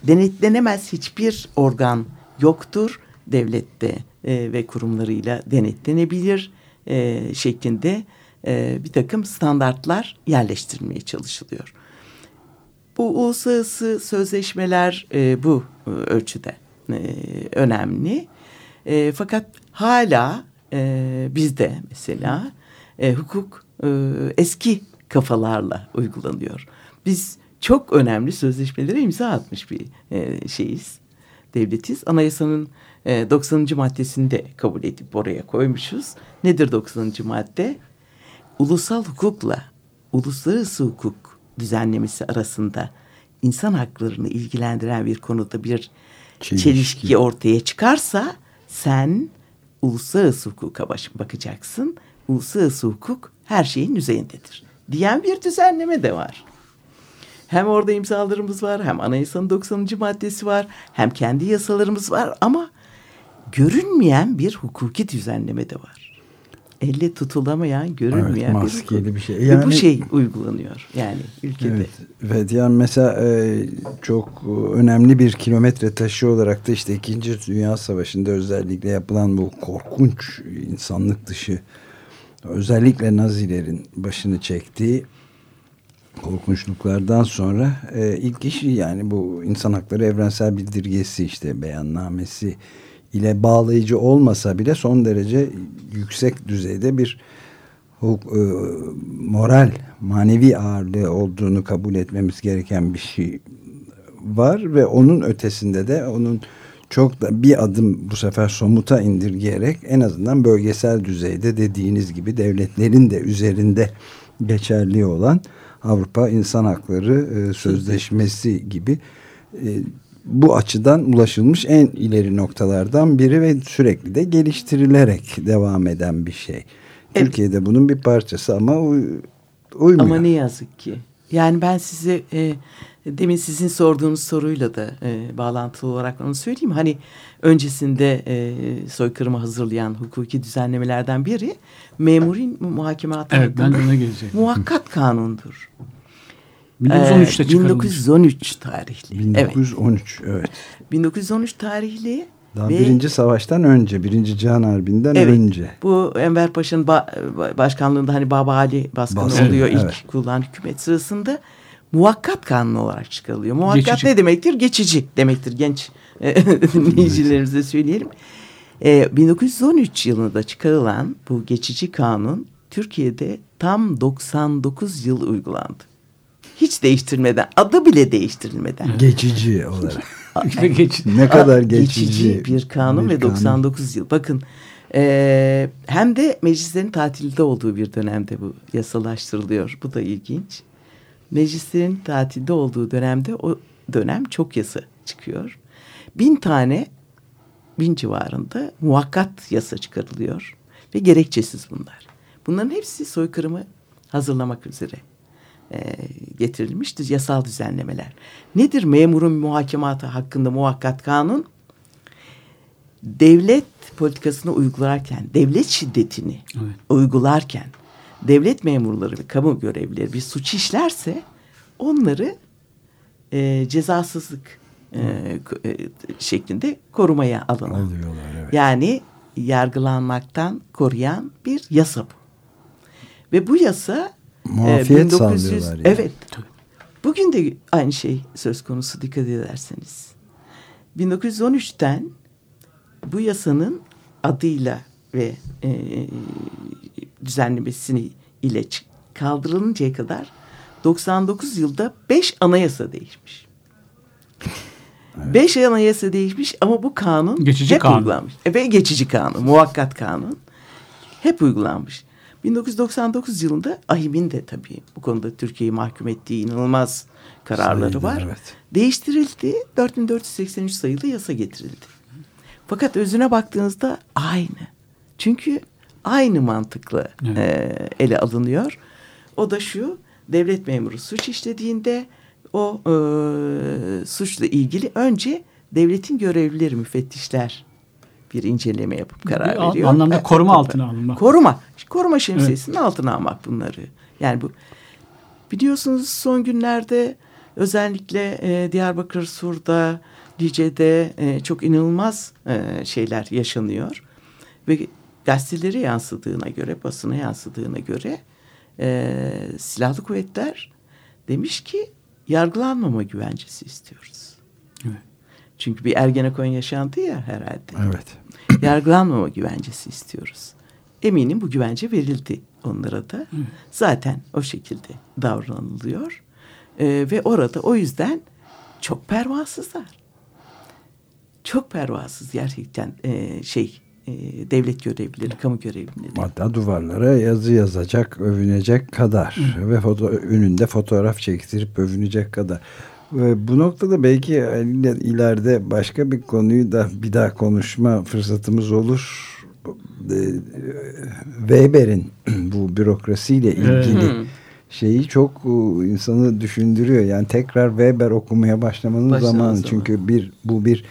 denetlenemez hiçbir organ yoktur devlette e, ve kurumlarıyla denetlenebilir e, şeklinde e, bir takım standartlar yerleştirilmeye çalışılıyor. Bu uluslararası sözleşmeler e, bu e, ölçüde e, önemli. E, fakat hala e, bizde mesela e, hukuk e, eski kafalarla uygulanıyor. Biz çok önemli sözleşmelere imza atmış bir e, şeyiz, devletiz. Anayasanın e, 90. maddesini de kabul edip oraya koymuşuz. Nedir 90. madde? Ulusal hukukla uluslararası hukuk düzenlemesi arasında insan haklarını ilgilendiren bir konuda bir Çelişki. çelişki, ortaya çıkarsa sen uluslararası hukuka baş, bakacaksın. Uluslararası hukuk her şeyin üzerindedir. Diyen bir düzenleme de var. Hem orada imzalarımız var, hem anayasanın 90. maddesi var, hem kendi yasalarımız var ama görünmeyen bir hukuki düzenleme de var. Elle tutulamayan, görünmeyen Evet, bir maskeli hukuk. bir şey. Ve Yani- bu şey uygulanıyor yani ülkede. Evet, evet yani mesela e, çok önemli bir kilometre taşı olarak da işte 2. Dünya Savaşı'nda özellikle yapılan bu korkunç insanlık dışı özellikle Nazilerin başını çektiği korkunçluklardan sonra e, ilk iş yani bu insan hakları evrensel bildirgesi işte beyannamesi ile bağlayıcı olmasa bile son derece yüksek düzeyde bir huk- e, moral, manevi ağırlığı olduğunu kabul etmemiz gereken bir şey var ve onun ötesinde de onun çok da bir adım bu sefer somuta indirgeyerek en azından bölgesel düzeyde dediğiniz gibi devletlerin de üzerinde geçerli olan Avrupa İnsan Hakları e, Sözleşmesi gibi e, bu açıdan ulaşılmış en ileri noktalardan biri ve sürekli de geliştirilerek devam eden bir şey. Türkiye'de bunun bir parçası ama uy- uymuyor. Ama ne yazık ki. Yani ben size e, demin sizin sorduğunuz soruyla da e, bağlantılı olarak onu söyleyeyim. Hani öncesinde e, soykırımı hazırlayan hukuki düzenlemelerden biri memurin muhakematı Evet ben de ona gelecektim. muhakkat kanundur. 1913'te Ee, çıkarılmış. 1913 tarihli. Evet. 1913 evet. 1913 tarihli Daha ve birinci savaştan önce, birinci Cihan Harbi'nden Evet. önce. bu Enver Paşa'nın ba- başkanlığında hani Baba Ali baskını Baskın, oluyor ilk evet. kurulan hükümet sırasında muvakkat kanunu olarak çıkarılıyor. Muvakkat Geçici. ne demektir? Geçici demektir genç [LAUGHS] e, dinleyicilerimize söyleyelim. E, 1913 yılında çıkarılan bu geçici kanun Türkiye'de tam 99 yıl uygulandı. Hiç değiştirmeden, adı bile değiştirilmeden. Geçici olarak. [LAUGHS] Ne kadar Aa, geçici. bir kanun bir ve 99 yıl. Bakın e, hem de meclislerin tatilde olduğu bir dönemde bu yasalaştırılıyor. Bu da ilginç. Meclislerin tatilde olduğu dönemde o dönem çok yasa çıkıyor. Bin tane bin civarında muhakkat yasa çıkarılıyor. Ve gerekçesiz bunlar. Bunların hepsi soykırımı hazırlamak üzere e, getirilmiştir yasal düzenlemeler. Nedir memurun muhakematı hakkında muhakkat kanun? Devlet politikasını uygularken, devlet şiddetini Evet. uygularken devlet memurları ve kamu görevlileri bir suç işlerse onları e, cezasızlık e, e, şeklinde korumaya. Alıyorlar evet. Yani yargılanmaktan koruyan bir yasa bu. Ve bu yasa e, Muafiyet sağlıyorlar yani. Evet. Bugün de aynı şey söz konusu dikkat ederseniz. 1913'ten bu yasanın adıyla ve e, düzenlemesini ile kaldırılıncaya kadar 99 yılda 5 anayasa değişmiş. Beş anayasa değişmiş ama bu kanun Geçici hep kanun. uygulanmış. E, ve geçici kanun, muvakkat kanun hep uygulanmış. 1999 yılında AİHM'in de tabii bu konuda Türkiye'yi mahkum ettiği inanılmaz kararları var. evet. Değiştirildi. 4483 sayılı yasa getirildi. Fakat özüne baktığınızda aynı. Çünkü aynı mantıkla Evet. e, ele alınıyor. O da şu, devlet memuru suç işlediğinde o e, suçla ilgili önce devletin görevlileri, müfettişler bir inceleme yapıp karar Bir veriyor. anlamda koruma tabii. altına alınmak. Koruma. Koruma şemsiyesinin altına almak bunları. Yani bu biliyorsunuz son günlerde özellikle e, Diyarbakır, Sur'da, Lice'de e, çok inanılmaz e, şeyler yaşanıyor. Ve gazetelere yansıdığına göre, basına yansıdığına göre e, silahlı kuvvetler demiş ki yargılanmama güvencesi istiyoruz. Evet. Çünkü bir Ergenekon yaşandı ya herhalde Evet. yargılanmama güvencesi istiyoruz. Eminim bu güvence verildi onlara da. Zaten o şekilde davranılıyor. Ee, ve orada o yüzden çok pervasızlar. Çok pervasız gerçekten ee, şey ee, devlet görevlileri, kamu görevlileri. Hatta duvarlara yazı yazacak, övünecek kadar ve foto önünde fotoğraf çektirip övünecek kadar. Ve bu noktada belki iler- ileride başka bir konuyu da bir daha konuşma fırsatımız olur. E, Weber'in [CLEARS THROAT] bu bürokrasiyle ilgili şeyi çok e, insanı düşündürüyor. Yani tekrar Weber okumaya başlamanın Başlamanın zamanı. zamanı. Çünkü bir bu bir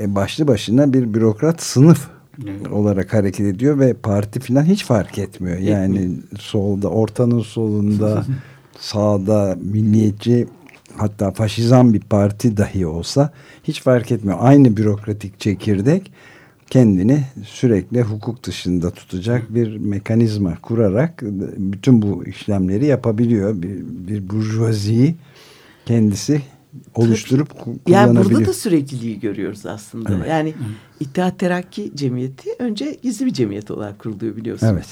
e, başlı başına bir bürokrat sınıf Evet. olarak hareket ediyor ve parti falan hiç fark etmiyor. Yani solda, ortanın solunda, [LAUGHS] sağda milliyetçi hatta faşizan bir parti dahi olsa hiç fark etmiyor. Aynı bürokratik çekirdek kendini sürekli hukuk dışında tutacak bir mekanizma kurarak bütün bu işlemleri yapabiliyor. Bir, bir burjuvaziyi kendisi oluşturup Yani kullanabiliyor. burada da sürekliliği görüyoruz aslında. Evet. Yani İttihat Terakki Cemiyeti önce gizli bir cemiyet olarak kuruluyor biliyorsunuz. Evet.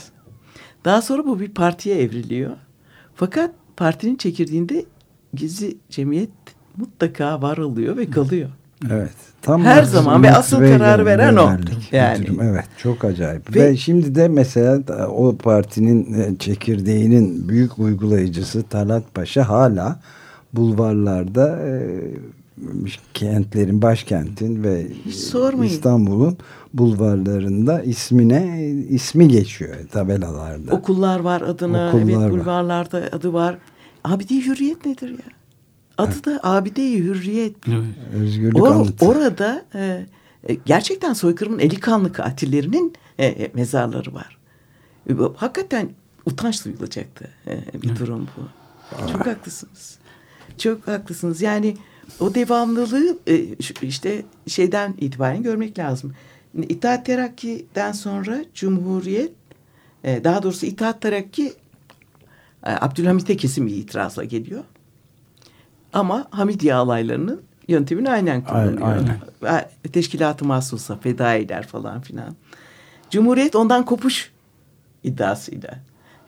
Daha sonra bu bir partiye evriliyor. Fakat partinin çekirdeğinde gizli cemiyet mutlaka var oluyor ve kalıyor. Evet. Tam Her zaman ve asıl kararı veren o. Yani. durum. Evet çok acayip. Ve- Ve, şimdi de mesela o partinin e, çekirdeğinin büyük uygulayıcısı Talat Paşa hala bulvarlarda e, kentlerin başkentin ve. İstanbul'un bulvarlarında ismine ismi geçiyor tabelalarda. Okullar var adına, Okullar evet var. bulvarlarda adı var. Abide Hürriyet nedir ya? Adı da Abide Hürriyet. Evet. Özgürlük O, anıtı. orada e, e, gerçekten soykırımın eli kanlı katillerinin e, e, mezarları var. E, hakikaten utanç duyulacaktı e, bir durum bu. Çok haklısınız. Çok haklısınız. Yani o devamlılığı e, işte şeyden itibaren görmek lazım. İttihat Terakki'den sonra Cumhuriyet e, daha doğrusu İttihat Terakki Abdülhamit'e kesin bir itirazla geliyor. Ama Hamidiye alaylarının yöntemini aynen kullanıyor. Aynen. Teşkilat-ı mahsusa, fedailer falan filan. Cumhuriyet ondan kopuş iddiasıyla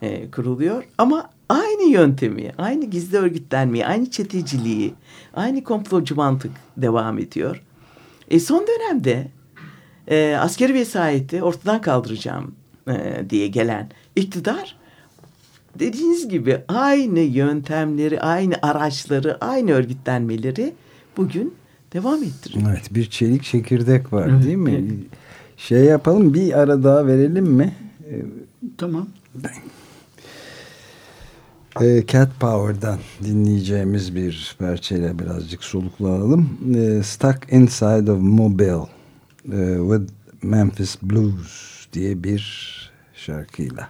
e, kuruluyor. Ama aynı yöntemi, aynı gizli örgütlenmeyi, aynı çeteciliği, aynı komplocu mantık devam ediyor. E, son dönemde e, askeri vesayeti ortadan kaldıracağım e, diye gelen iktidar dediğiniz gibi aynı yöntemleri, aynı araçları, aynı örgütlenmeleri bugün devam ettiriyor. Evet bir çelik çekirdek var Evet, değil mi? evet. Şey yapalım bir ara daha verelim mi? Tamam. Ee, Cat Power'dan dinleyeceğimiz bir parçayla birazcık soluklanalım. Ee, Stuck Inside of Mobile e, with Memphis Blues diye bir şarkıyla.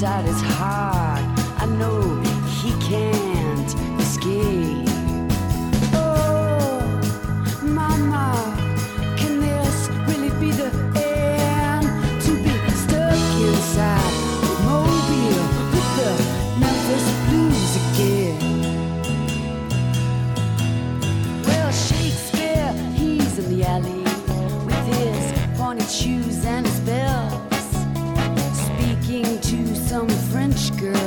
inside his heart, I know he can't escape. Girl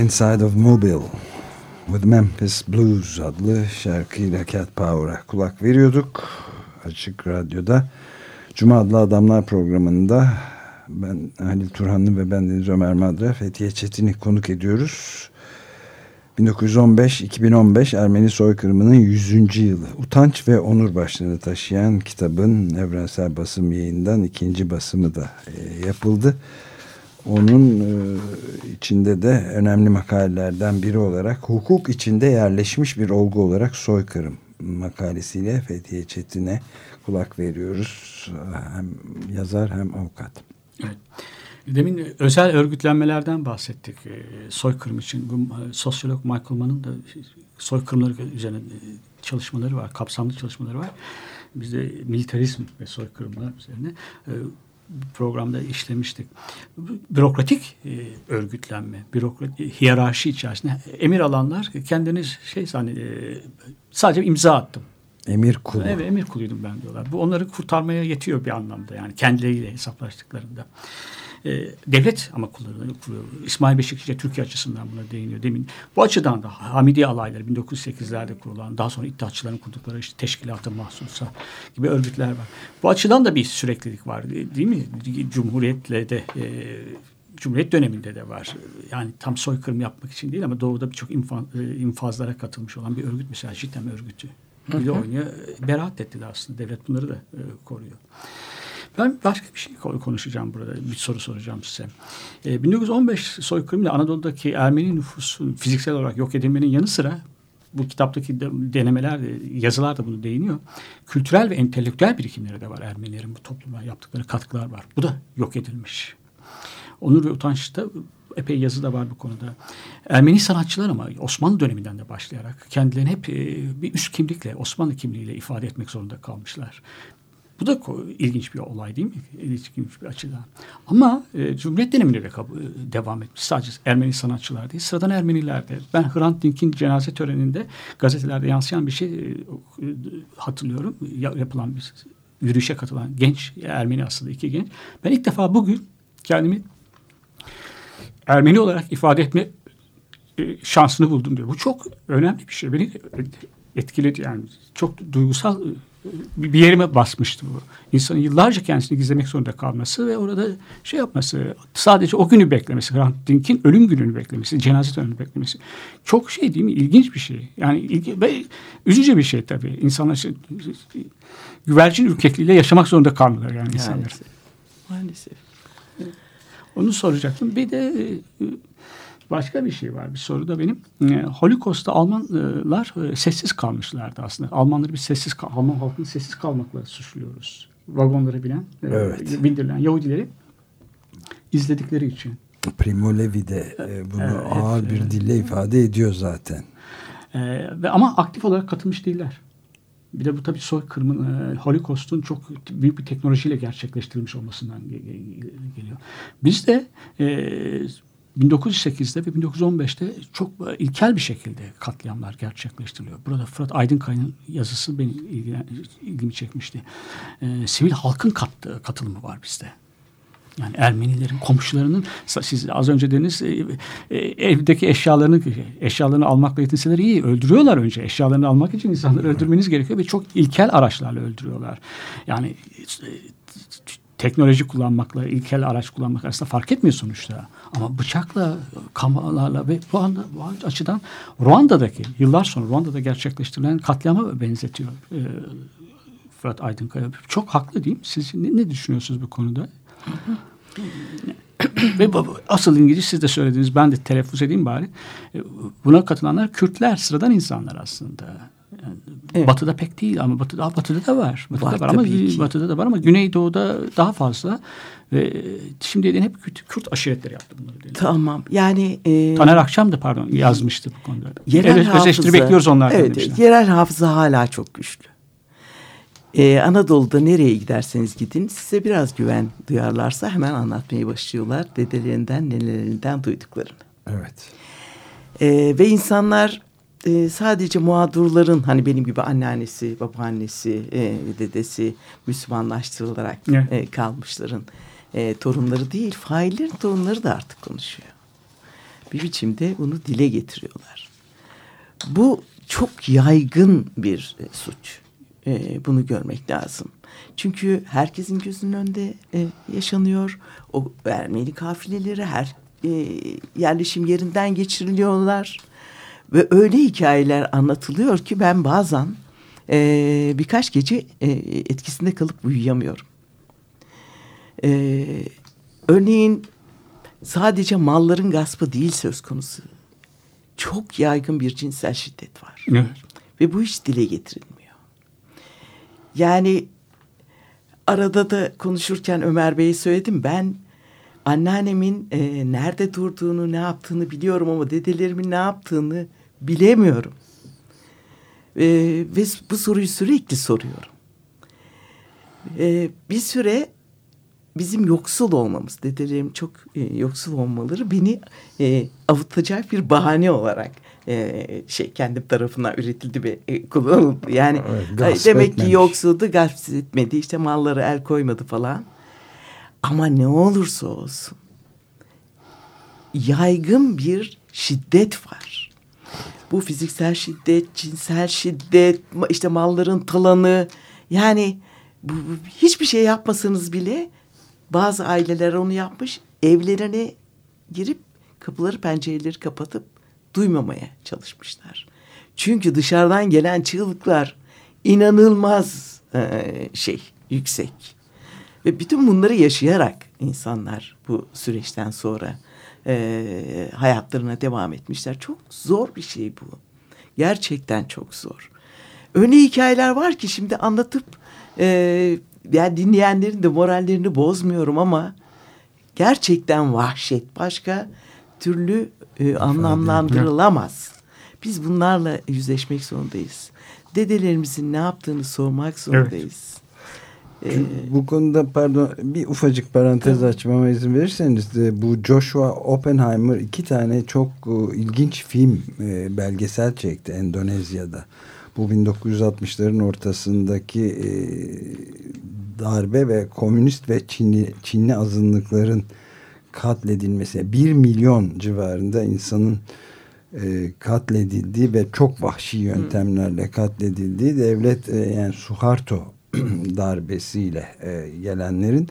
Inside of Mobile with Memphis Blues adlı şarkıyla Cat Power'a kulak veriyorduk. Açık Radyo'da Cuma adlı Adamlar programında ben Halil Turhanlı ve ben Deniz Ömer Madra Fethiye Çetin'i konuk ediyoruz. 1915-2015 Ermeni soykırımının 100. yılı. Utanç ve onur başlığını taşıyan kitabın evrensel basım yayından ikinci basımı da e, yapıldı. Onun e, içinde de önemli makalelerden biri olarak hukuk içinde yerleşmiş bir olgu olarak soykırım makalesiyle Fethiye Çetin'e kulak veriyoruz. Hem yazar hem avukat. Evet. Demin özel örgütlenmelerden bahsettik e, soykırım için. E, sosyolog Michael Mann'ın da soykırımları üzerine çalışmaları var, kapsamlı çalışmaları var. Biz de militarizm ve soykırımlar üzerine programda işlemiştik. Bürokratik e, örgütlenme, bürokrat, hiyerarşi içerisinde emir alanlar kendini şey zannet, e, sadece imza attım. Emir kulu. Evet emir kuluydum ben diyorlar. Bu onları kurtarmaya yetiyor bir anlamda yani kendileriyle hesaplaştıklarında. Ee, devlet ama kullanıyor. İsmail Beşikçi Türkiye açısından buna değiniyor. Demin bu açıdan da Hamidi alayları 1908'lerde kurulan daha sonra iddiatçıların kurdukları işte teşkilatı mahsusa gibi örgütler var. Bu açıdan da bir süreklilik var değil mi? Cumhuriyetle de e, Cumhuriyet döneminde de var. Yani tam soykırım yapmak için değil ama doğuda birçok e, infazlara katılmış olan bir örgüt mesela JITEM örgütü. Bir de oynuyor. Beraat etti de aslında. Devlet bunları da e, koruyor. Ben başka bir şey konuşacağım burada. Bir soru soracağım size. E, 1915 soykırımıyla Anadolu'daki Ermeni nüfusun fiziksel olarak yok edilmenin yanı sıra bu kitaptaki denemeler, yazılar da bunu değiniyor. Kültürel ve entelektüel birikimleri de var Ermenilerin bu topluma yaptıkları katkılar var. Bu da yok edilmiş. Onur ve utançta epey yazı da var bu konuda. Ermeni sanatçılar ama Osmanlı döneminden de başlayarak kendilerini hep bir üst kimlikle, Osmanlı kimliğiyle ifade etmek zorunda kalmışlar. Bu da ilginç bir olay değil mi? İlginç bir açıdan. Ama e, Cumhuriyet döneminde de e, devam etmiş. Sadece Ermeni sanatçılar değil, sıradan Ermeniler de. Ben Hrant Dink'in cenaze töreninde gazetelerde yansıyan bir şey e, hatırlıyorum. Yapılan bir yürüyüşe katılan genç Ermeni asıllı iki genç. Ben ilk defa bugün kendimi Ermeni olarak ifade etme şansını buldum diyor. Bu çok önemli bir şey. Beni etkiledi yani. Çok duygusal bir yerime basmıştı bu. İnsanın yıllarca kendisini gizlemek zorunda kalması ve orada şey yapması, sadece o günü beklemesi, Hrant Dink'in ölüm gününü beklemesi, cenaze törenini beklemesi. Çok şey değil mi? İlginç bir şey. Yani ilgi, ve üzücü bir şey tabii. İnsanlar şey, güvercin ürkekliğiyle yaşamak zorunda kalmıyorlar yani insanlar. Maalesef. Maalesef. Onu soracaktım. Bir de Başka bir şey var bir soru da benim. E, Holocaust'ta Almanlar e, sessiz kalmışlardı aslında. Almanları bir sessiz Alman halkını sessiz kalmakla suçluyoruz. Vagonlara binen, e, evet. bindirilen Yahudileri izledikleri için. Primo Levi de e, bunu Evet, ağır evet. bir dille ifade ediyor zaten. E, ve ama aktif olarak katılmış değiller. Bir de bu tabii soykırımın, e, Holocaust'un çok büyük bir teknolojiyle gerçekleştirilmiş olmasından ge- ge- geliyor. Biz de e, 1908'de ve 1915'te çok ilkel bir şekilde katliamlar gerçekleştiriliyor. Burada Fırat Aydınkaya'nın yazısı beni ilgimi çekmişti. Ee, sivil halkın kattığı, katılımı var bizde. Yani Ermenilerin komşularının siz az önce dediniz e, e, evdeki eşyalarını eşyalarını almakla yetinseler iyi öldürüyorlar önce. Eşyalarını almak için insanları öldürmeniz gerekiyor ve çok ilkel araçlarla öldürüyorlar. Yani e, teknoloji kullanmakla ilkel araç kullanmak arasında fark etmiyor sonuçta. Ama bıçakla, kamalarla ve bu, anda, bu açıdan Ruanda'daki yıllar sonra Ruanda'da gerçekleştirilen katliama benzetiyor. Ee, Fırat Aydınkaya. Çok haklı değil mi? Siz ne, ne düşünüyorsunuz bu konuda? Ve asıl İngiliz siz de söylediniz ben de telaffuz edeyim bari. E, buna katılanlar Kürtler sıradan insanlar aslında. Yani evet. Batı'da pek değil ama Batı'da Batı'da da var. Batı'da var, var ama Batı'da da var ama Güneydoğu'da daha fazla ve şimdi dediğin hep Kürt, Kürt aşiretleri yaptı bunları. Dedi. Tamam. Yani e, Taner Akçam da pardon yazmıştı bu konuda. Yerel evet, hafıza, bekliyoruz onlardan evet, demişler. Yerel hafıza hala çok güçlü. Ee, Anadolu'da nereye giderseniz gidin size biraz güven duyarlarsa hemen anlatmaya başlıyorlar dedelerinden nelerinden duyduklarını. Evet. Ee, ve insanlar e, sadece mağdurların hani benim gibi anneannesi, babaannesi, e, dedesi Müslümanlaştırılarak Evet. e, kalmışların e, torunları değil, faillerin torunları da artık konuşuyor. Bir biçimde bunu dile getiriyorlar. Bu çok yaygın bir e, suç. E, bunu görmek lazım. Çünkü herkesin gözünün önünde e, yaşanıyor. O Ermeni kafileleri her e, yerleşim yerinden geçiriliyorlar. Ve öyle hikayeler anlatılıyor ki ben bazen e, birkaç gece e, etkisinde kalıp uyuyamıyorum. E, örneğin sadece malların gaspı değil söz konusu. Çok yaygın bir cinsel şiddet var. Evet. Ve bu hiç dile getirilmiyor. Yani arada da konuşurken Ömer Bey'e söyledim ben anneannemin e, nerede durduğunu ne yaptığını biliyorum ama dedelerimin ne yaptığını bilemiyorum. E, ve bu soruyu sürekli soruyorum. E, bir süre bizim yoksul olmamız, dedelerim çok e, yoksul olmaları beni e, avutacak bir bahane olarak e, şey kendim tarafından üretildi ve e, kullanıldı. Yani Evet, demek ki etmemiş. yoksuldu, gasp etmedi, işte malları el koymadı falan. Ama ne olursa olsun yaygın bir şiddet var. Bu fiziksel şiddet, cinsel şiddet, işte malların talanı. Yani bu, hiçbir şey yapmasanız bile bazı aileler onu yapmış. Evlerine girip kapıları pencereleri kapatıp duymamaya çalışmışlar. Çünkü dışarıdan gelen çığlıklar inanılmaz eee, şey yüksek. Ve bütün bunları yaşayarak insanlar bu süreçten sonra eee, hayatlarına devam etmişler. Çok zor bir şey bu. Gerçekten çok zor. Öyle hikayeler var ki şimdi anlatıp eee yani dinleyenlerin de morallerini bozmuyorum ama gerçekten vahşet başka türlü e, anlamlandırılamaz. Biz bunlarla yüzleşmek zorundayız. Dedelerimizin ne yaptığını sormak zorundayız. Ee, Bu konuda pardon bir ufacık parantez açmama izin verirseniz de bu Joshua Oppenheimer iki tane çok e, ilginç film e, belgesel çekti Endonezya'da. Bu 1960'ların ortasındaki e, darbe ve komünist ve Çinli, Çinli azınlıkların katledilmesi. Bir milyon civarında insanın e, katledildiği ve çok vahşi yöntemlerle katledildiği devlet e, yani Suharto [CLEARS THROAT] darbesiyle e, gelenlerin.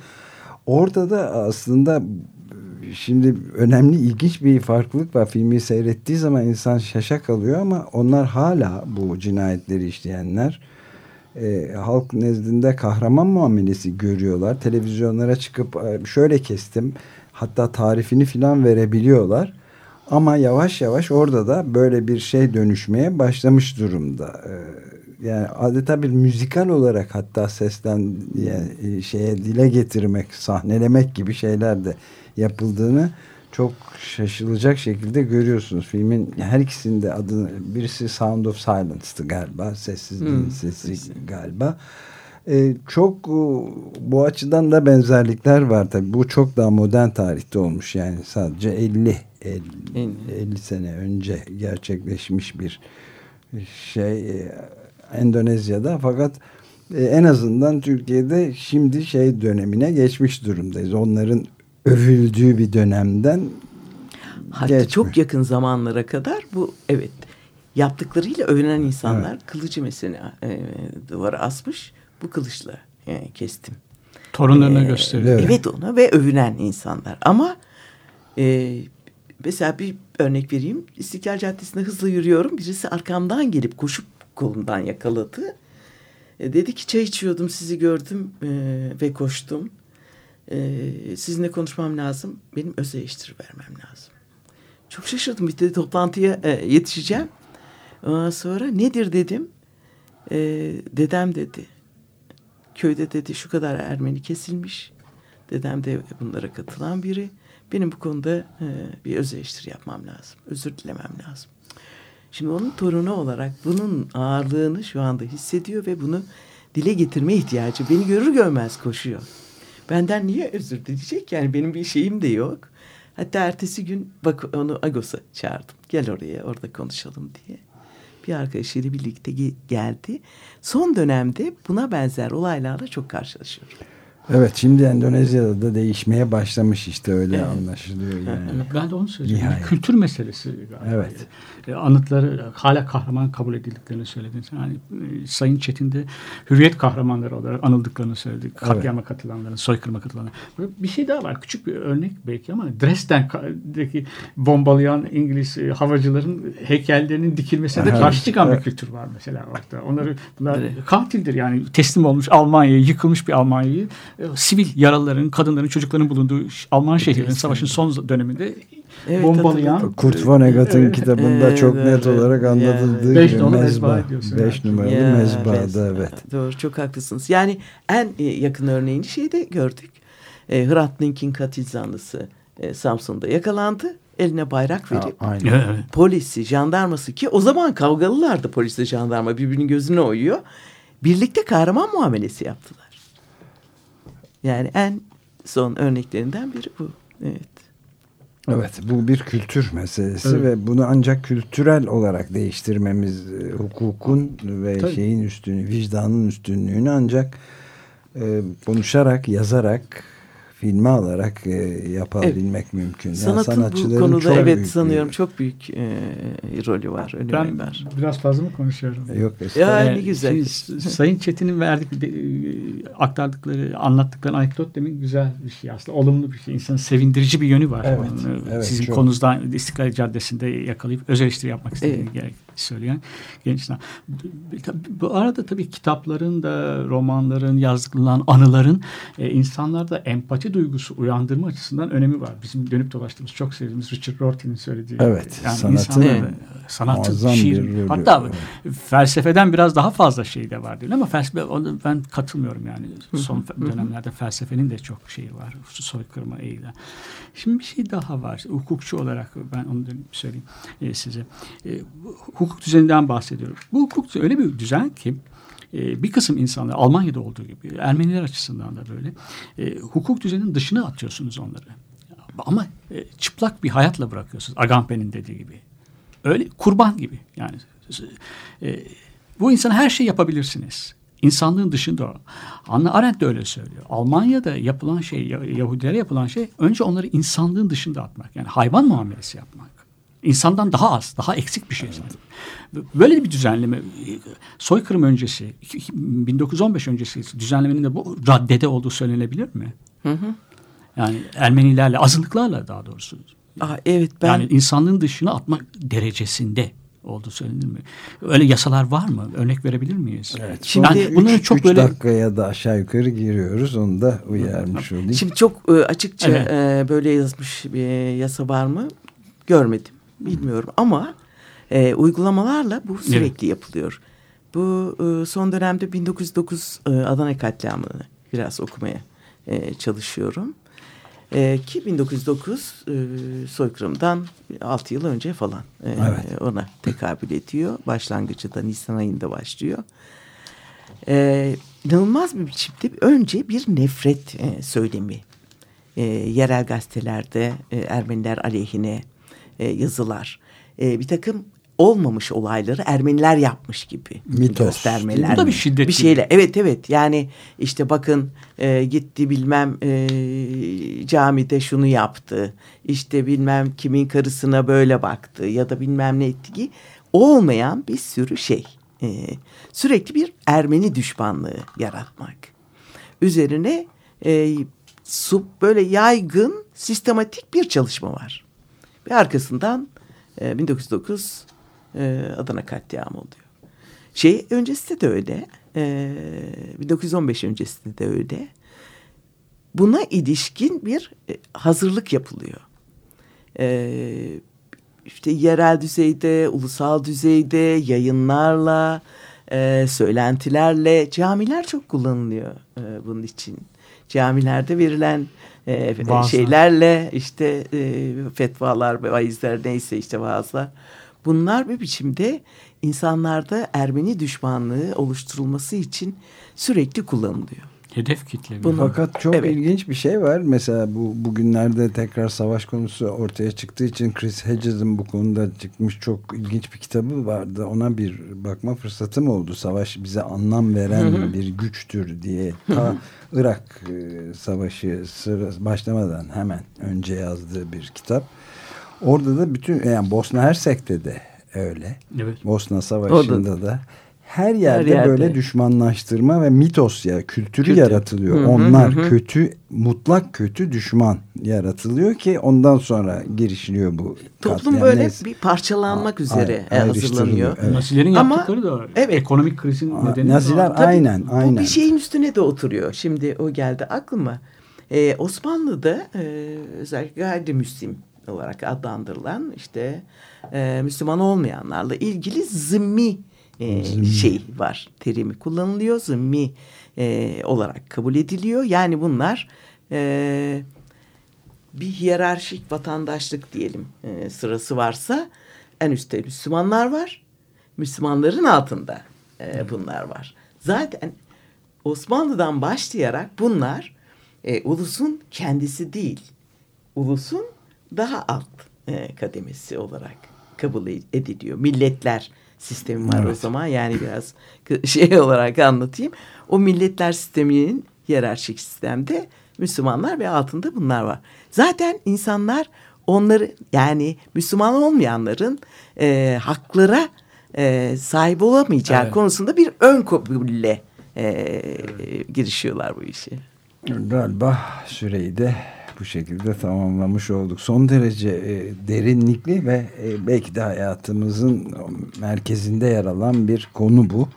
Orada da aslında şimdi önemli ilginç bir farklılık var. Filmi seyrettiği zaman insan şaşa kalıyor ama onlar hala bu cinayetleri işleyenler e, halk nezdinde kahraman muamelesi görüyorlar. Televizyonlara çıkıp e, şöyle kestim hatta tarifini filan verebiliyorlar. Ama yavaş yavaş orada da böyle bir şey dönüşmeye başlamış durumda. Ee, yani adeta bir müzikal olarak hatta seslen yani e, şeye dile getirmek, sahnelemek gibi şeyler de yapıldığını çok şaşılacak şekilde görüyorsunuz. Filmin her ikisinde adını birisi Sound of Silence'tı galiba. Sessizliğin Hmm, sesi sesi. galiba. Ee, çok e, bu açıdan da benzerlikler var tabii. Bu çok daha modern tarihte olmuş yani sadece 50 50, En- 50 sene önce gerçekleşmiş bir şey e, Endonezya'da fakat e, en azından Türkiye'de şimdi şey dönemine geçmiş durumdayız. Onların övüldüğü bir dönemden Hatta Geçmiş. çok yakın zamanlara kadar bu evet yaptıklarıyla övünen insanlar kılıcı mesela e, duvara asmış bu kılıçla e, kestim. Torunlarına Ee, gösteriyor. Evet. ona ve övünen insanlar. Ama e, mesela bir örnek vereyim. İstiklal Caddesi'nde hızlı yürüyorum. Birisi arkamdan gelip koşup kolumdan yakaladı. E, dedi ki çay içiyordum sizi gördüm e, ve koştum. E, sizinle konuşmam lazım. Benim öz eleştiri vermem lazım. Çok şaşırdım. Bir de toplantıya e, yetişeceğim. Ondan sonra nedir dedim. Dedem dedi köyde dedi şu kadar Ermeni kesilmiş. Dedem de bunlara katılan biri. Benim bu konuda bir öz eleştiri yapmam lazım. Özür dilemem lazım. Şimdi onun torunu olarak bunun ağırlığını şu anda hissediyor ve bunu dile getirme ihtiyacı. Beni görür görmez koşuyor. Benden niye özür dileyecek? Yani benim bir şeyim de yok. Hatta ertesi gün bak onu Agos'a çağırdım. Gel oraya orada konuşalım diye. Bir arkadaşıyla birlikte ge- geldi. Son dönemde buna benzer olaylarla çok karşılaşıyorum. Evet şimdi Endonezya'da da değişmeye başlamış işte öyle Evet. anlaşılıyor yani. Evet, ben de onu söyleyeceğim. Nihayet. Bir kültür meselesi galiba. Evet. E, anıtları hala kahraman kabul edildiklerini söylediniz. Yani e, Sayın Çetin'de hürriyet kahramanları olarak anıldıklarını söyledik. Katliama katılanların, soykırıma katılanların. Bir şey daha var. Küçük bir örnek belki ama Dresden'deki bombalayan İngiliz e, havacıların heykellerinin dikilmesine de Evet. karşı çıkan bir Evet. kültür var mesela orada. Onları bunlar Evet. katildir yani teslim olmuş Almanya'ya yıkılmış bir Almanya'yı sivil yaralıların, kadınların, çocukların bulunduğu Alman şehirlerin savaşın son döneminde Evet, bombalayan. Kurt Vonnegut'un Evet. kitabında Evet, çok net evet. olarak anlatıldığı Beş gibi numaralı mezba. Beş numaralı Ya, mezbada mezba. evet. Doğru çok haklısınız. Yani en e, yakın örneğini şeyde gördük. E, Hrant Dink'in katil zanlısı e, Samsun'da yakalandı. Eline bayrak verip Aynen. Evet. polisi, jandarması ki o zaman kavgalılardı polisle jandarma birbirinin gözüne oyuyor. Birlikte kahraman muamelesi yaptılar. Yani en son örneklerinden biri bu. Evet. Evet bu bir kültür meselesi Evet. ve bunu ancak kültürel olarak değiştirmemiz e, hukukun ve Tabii. şeyin üstünü vicdanın üstünlüğünü ancak e, konuşarak yazarak filme alarak e, yapabilmek mümkün. Yani Sanatın bu konuda çok evet büyük bir- sanıyorum çok büyük e, rolü var, önemi Ben var. biraz fazla mı konuşuyorum? Yok Ya ne güzel. şimdi Sayın Çetin'in verdik, de, e, aktardıkları, anlattıkları anekdot demin güzel bir şey aslında. Olumlu bir şey. İnsanın sevindirici bir yönü var. Evet, Onun, evet, Sizin çok. konunuzdan İstiklal Caddesi'nde yakalayıp öz eleştiri yapmak istediğini Evet. gerek söyleyen gençler. Bu arada tabii kitapların da romanların yazılan anıların e, insanlarda empati duygusu uyandırma açısından önemi var. Bizim dönüp dolaştığımız çok sevdiğimiz Richard Rorty'nin söylediği. Evet, Yani sanatın sanatın, şiir, bir hatta felsefeden biraz daha fazla şey de var değil mi? ama felsefe onu ben katılmıyorum yani son dönemlerde felsefenin de çok şeyi var soykırma eğilen. Şimdi bir şey daha var hukukçu olarak ben onu söyleyeyim e, size E, bu hukuk düzeninden bahsediyorum. Bu hukuk öyle bir düzen ki e, bir kısım insanlar Almanya'da olduğu gibi Ermeniler açısından da böyle e, hukuk düzeninin dışına atıyorsunuz onları. Ama e, çıplak bir hayatla bırakıyorsunuz. Agamben'in dediği gibi. Öyle kurban gibi yani. E, bu insana her şey yapabilirsiniz. İnsanlığın dışında o. Anna Arendt de öyle söylüyor. Almanya'da yapılan şey, Yahudilere yapılan şey önce onları insanlığın dışında atmak. Yani hayvan muamelesi yapmak. İnsandan daha az, daha eksik bir şey. Böyle bir düzenleme, soykırım öncesi, 1915 öncesi düzenlemenin de bu raddede olduğu söylenebilir mi? Hı hı. Yani Ermenilerle, azınlıklarla daha doğrusu. Aa, evet ben Yani insanlığın dışına atmak derecesinde olduğu söylenir mi? Öyle yasalar var mı? Örnek verebilir miyiz? Evet. Şimdi bunların bunların üç- çok üç böyle- dakikaya da aşağı yukarı giriyoruz. Onu da uyarmış olayım. Şimdi çok e, açıkça Evet. e, böyle yazmış bir yasa var mı? Görmedim. Bilmiyorum ama e, uygulamalarla bu sürekli yapılıyor. Bu e, son dönemde 1909 e, Adana katliamını biraz okumaya e, çalışıyorum. E, ki 1909 e, soykırımdan 6 yıl önce falan e, Evet. ona tekabül ediyor. Başlangıcı da Nisan ayında başlıyor. E, inanılmaz bir biçimde önce bir nefret e, söylemi e, yerel gazetelerde e, Ermeniler aleyhine e, yazılar. E, bir takım olmamış olayları Ermeniler yapmış gibi Mitos. göstermeler. Bu da bir şiddet Bir gibi. şeyle. Evet evet yani işte bakın e, gitti bilmem e, camide şunu yaptı. İşte bilmem kimin karısına böyle baktı ya da bilmem ne etti ki olmayan bir sürü şey. E, sürekli bir Ermeni düşmanlığı yaratmak. Üzerine e, su, böyle yaygın sistematik bir çalışma var. Ve arkasından e, 1909 e, Adana katliamı oluyor. Şey öncesinde de öyle. E, 1915 öncesinde de öyle. Buna ilişkin bir e, hazırlık yapılıyor. E, işte yerel düzeyde, ulusal düzeyde, yayınlarla, e, söylentilerle camiler çok kullanılıyor e, bunun için. Camilerde verilen e, Vaazlar. şeylerle işte e, fetvalar, vaizler neyse işte vaazlar. Bunlar bir biçimde insanlarda Ermeni düşmanlığı oluşturulması için sürekli kullanılıyor. Hedef kitle. Fakat çok Evet. ilginç bir şey var. Mesela bu bugünlerde tekrar savaş konusu ortaya çıktığı için Chris Hedges'in bu konuda çıkmış çok ilginç bir kitabı vardı. Ona bir bakma fırsatım oldu. Savaş bize anlam veren bir güçtür diye. Ta Irak e, Savaşı başlamadan hemen önce yazdığı bir kitap. Orada da bütün yani Bosna Hersek'te de öyle. Evet. Bosna Savaşı'nda da her yerde, yerde. böyle düşmanlaştırma ve mitos ya kültürü Kültür. yaratılıyor. Hı hı, Onlar hı hı. kötü mutlak kötü düşman yaratılıyor ki ondan sonra girişiliyor bu Toplum katliam. böyle Neyse. bir parçalanmak A- üzere e, hazırlanıyor. evet. Nazilerin Ama- yaptıkları da Evet. ekonomik krizin Aa, nedeni. Naziler Tabii aynen bu aynen. bir şeyin üstüne de oturuyor. Şimdi o geldi aklıma. Ee, Osmanlı'da e, özellikle gayrimüslim olarak adlandırılan işte e, Müslüman olmayanlarla ilgili zimmi, e, şey var. Terimi kullanılıyor. Zimmi e, olarak kabul ediliyor. Yani bunlar e, bir hiyerarşik vatandaşlık diyelim e, sırası varsa en üstte Müslümanlar var. Müslümanların altında e, bunlar var. Zaten Osmanlı'dan başlayarak bunlar e, ulusun kendisi değil, ulusun daha alt e, kademesi olarak kabul ediliyor. Milletler sistemi var o Evet. zaman yani biraz [LAUGHS] şey olarak anlatayım. O milletler sisteminin hiyerarşik sistemde Müslümanlar ve altında bunlar var. Zaten insanlar onları yani Müslüman olmayanların e, haklara e, sahip olamayacağı Evet. konusunda bir ön kabulle e, girişiyorlar bu işe. Galiba süreyi de bu şekilde tamamlamış olduk. Son derece e, derinlikli ve e, belki de hayatımızın merkezinde yer alan bir konu bu.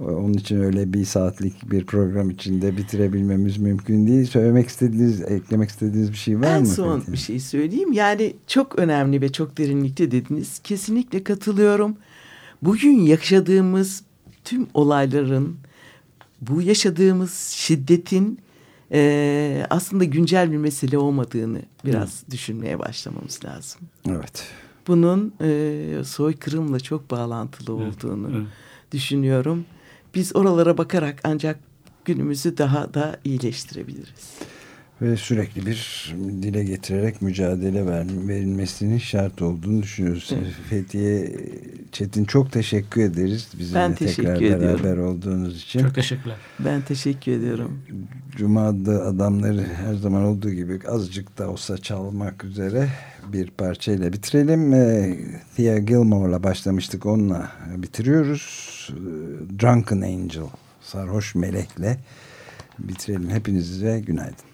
E, Onun için öyle bir saatlik bir program içinde bitirebilmemiz mümkün değil. Söylemek istediğiniz, eklemek istediğiniz bir şey var en mı? son Fethi? bir şey söyleyeyim. Yani çok önemli ve çok derinlikli dediniz. Kesinlikle katılıyorum. Bugün yaşadığımız tüm olayların, bu yaşadığımız şiddetin e, aslında güncel bir mesele olmadığını biraz düşünmeye başlamamız lazım. Evet. Bunun e, soykırımla çok bağlantılı olduğunu evet. düşünüyorum. Biz oralara bakarak ancak günümüzü daha da iyileştirebiliriz. Ve sürekli bir dile getirerek mücadele ver, verilmesinin şart olduğunu düşünüyoruz. Fethiye Çetin çok teşekkür ederiz. Bizimle Ben teşekkür tekrar ediyorum. beraber olduğunuz için. Çok teşekkürler. Ben teşekkür ediyorum. Cuma'da adamları her zaman olduğu gibi azıcık da olsa çalmak üzere bir parçayla bitirelim. Ee, Thea Gilmore'la başlamıştık onunla bitiriyoruz. Ee, Drunken Angel, Sarhoş Melek'le bitirelim. Hepinize günaydın.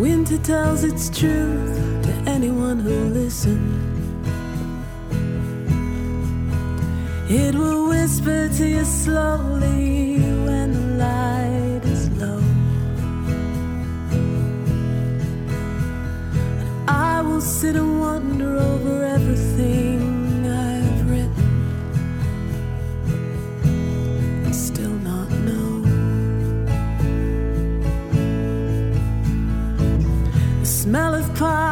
Winter tells its truth anyone who listens. It will whisper to you slowly when the light is low. And I will sit and wonder over everything I've written and still not know. The smell of pine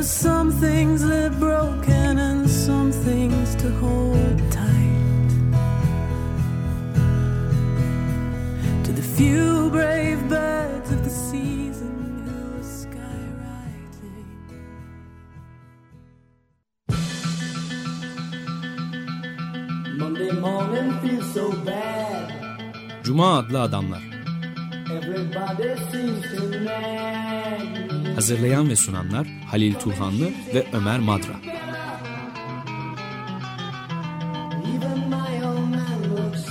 is rising. There are some Some things that broken and some things to hold tight. To the few brave birds of the season who are skywriting. Monday morning feels so bad. Cuma adlı adamlar. Everybody seems to nag me. Hazırlayan ve sunanlar Halil Turhanlı ve Ömer Madra. Even my old man looks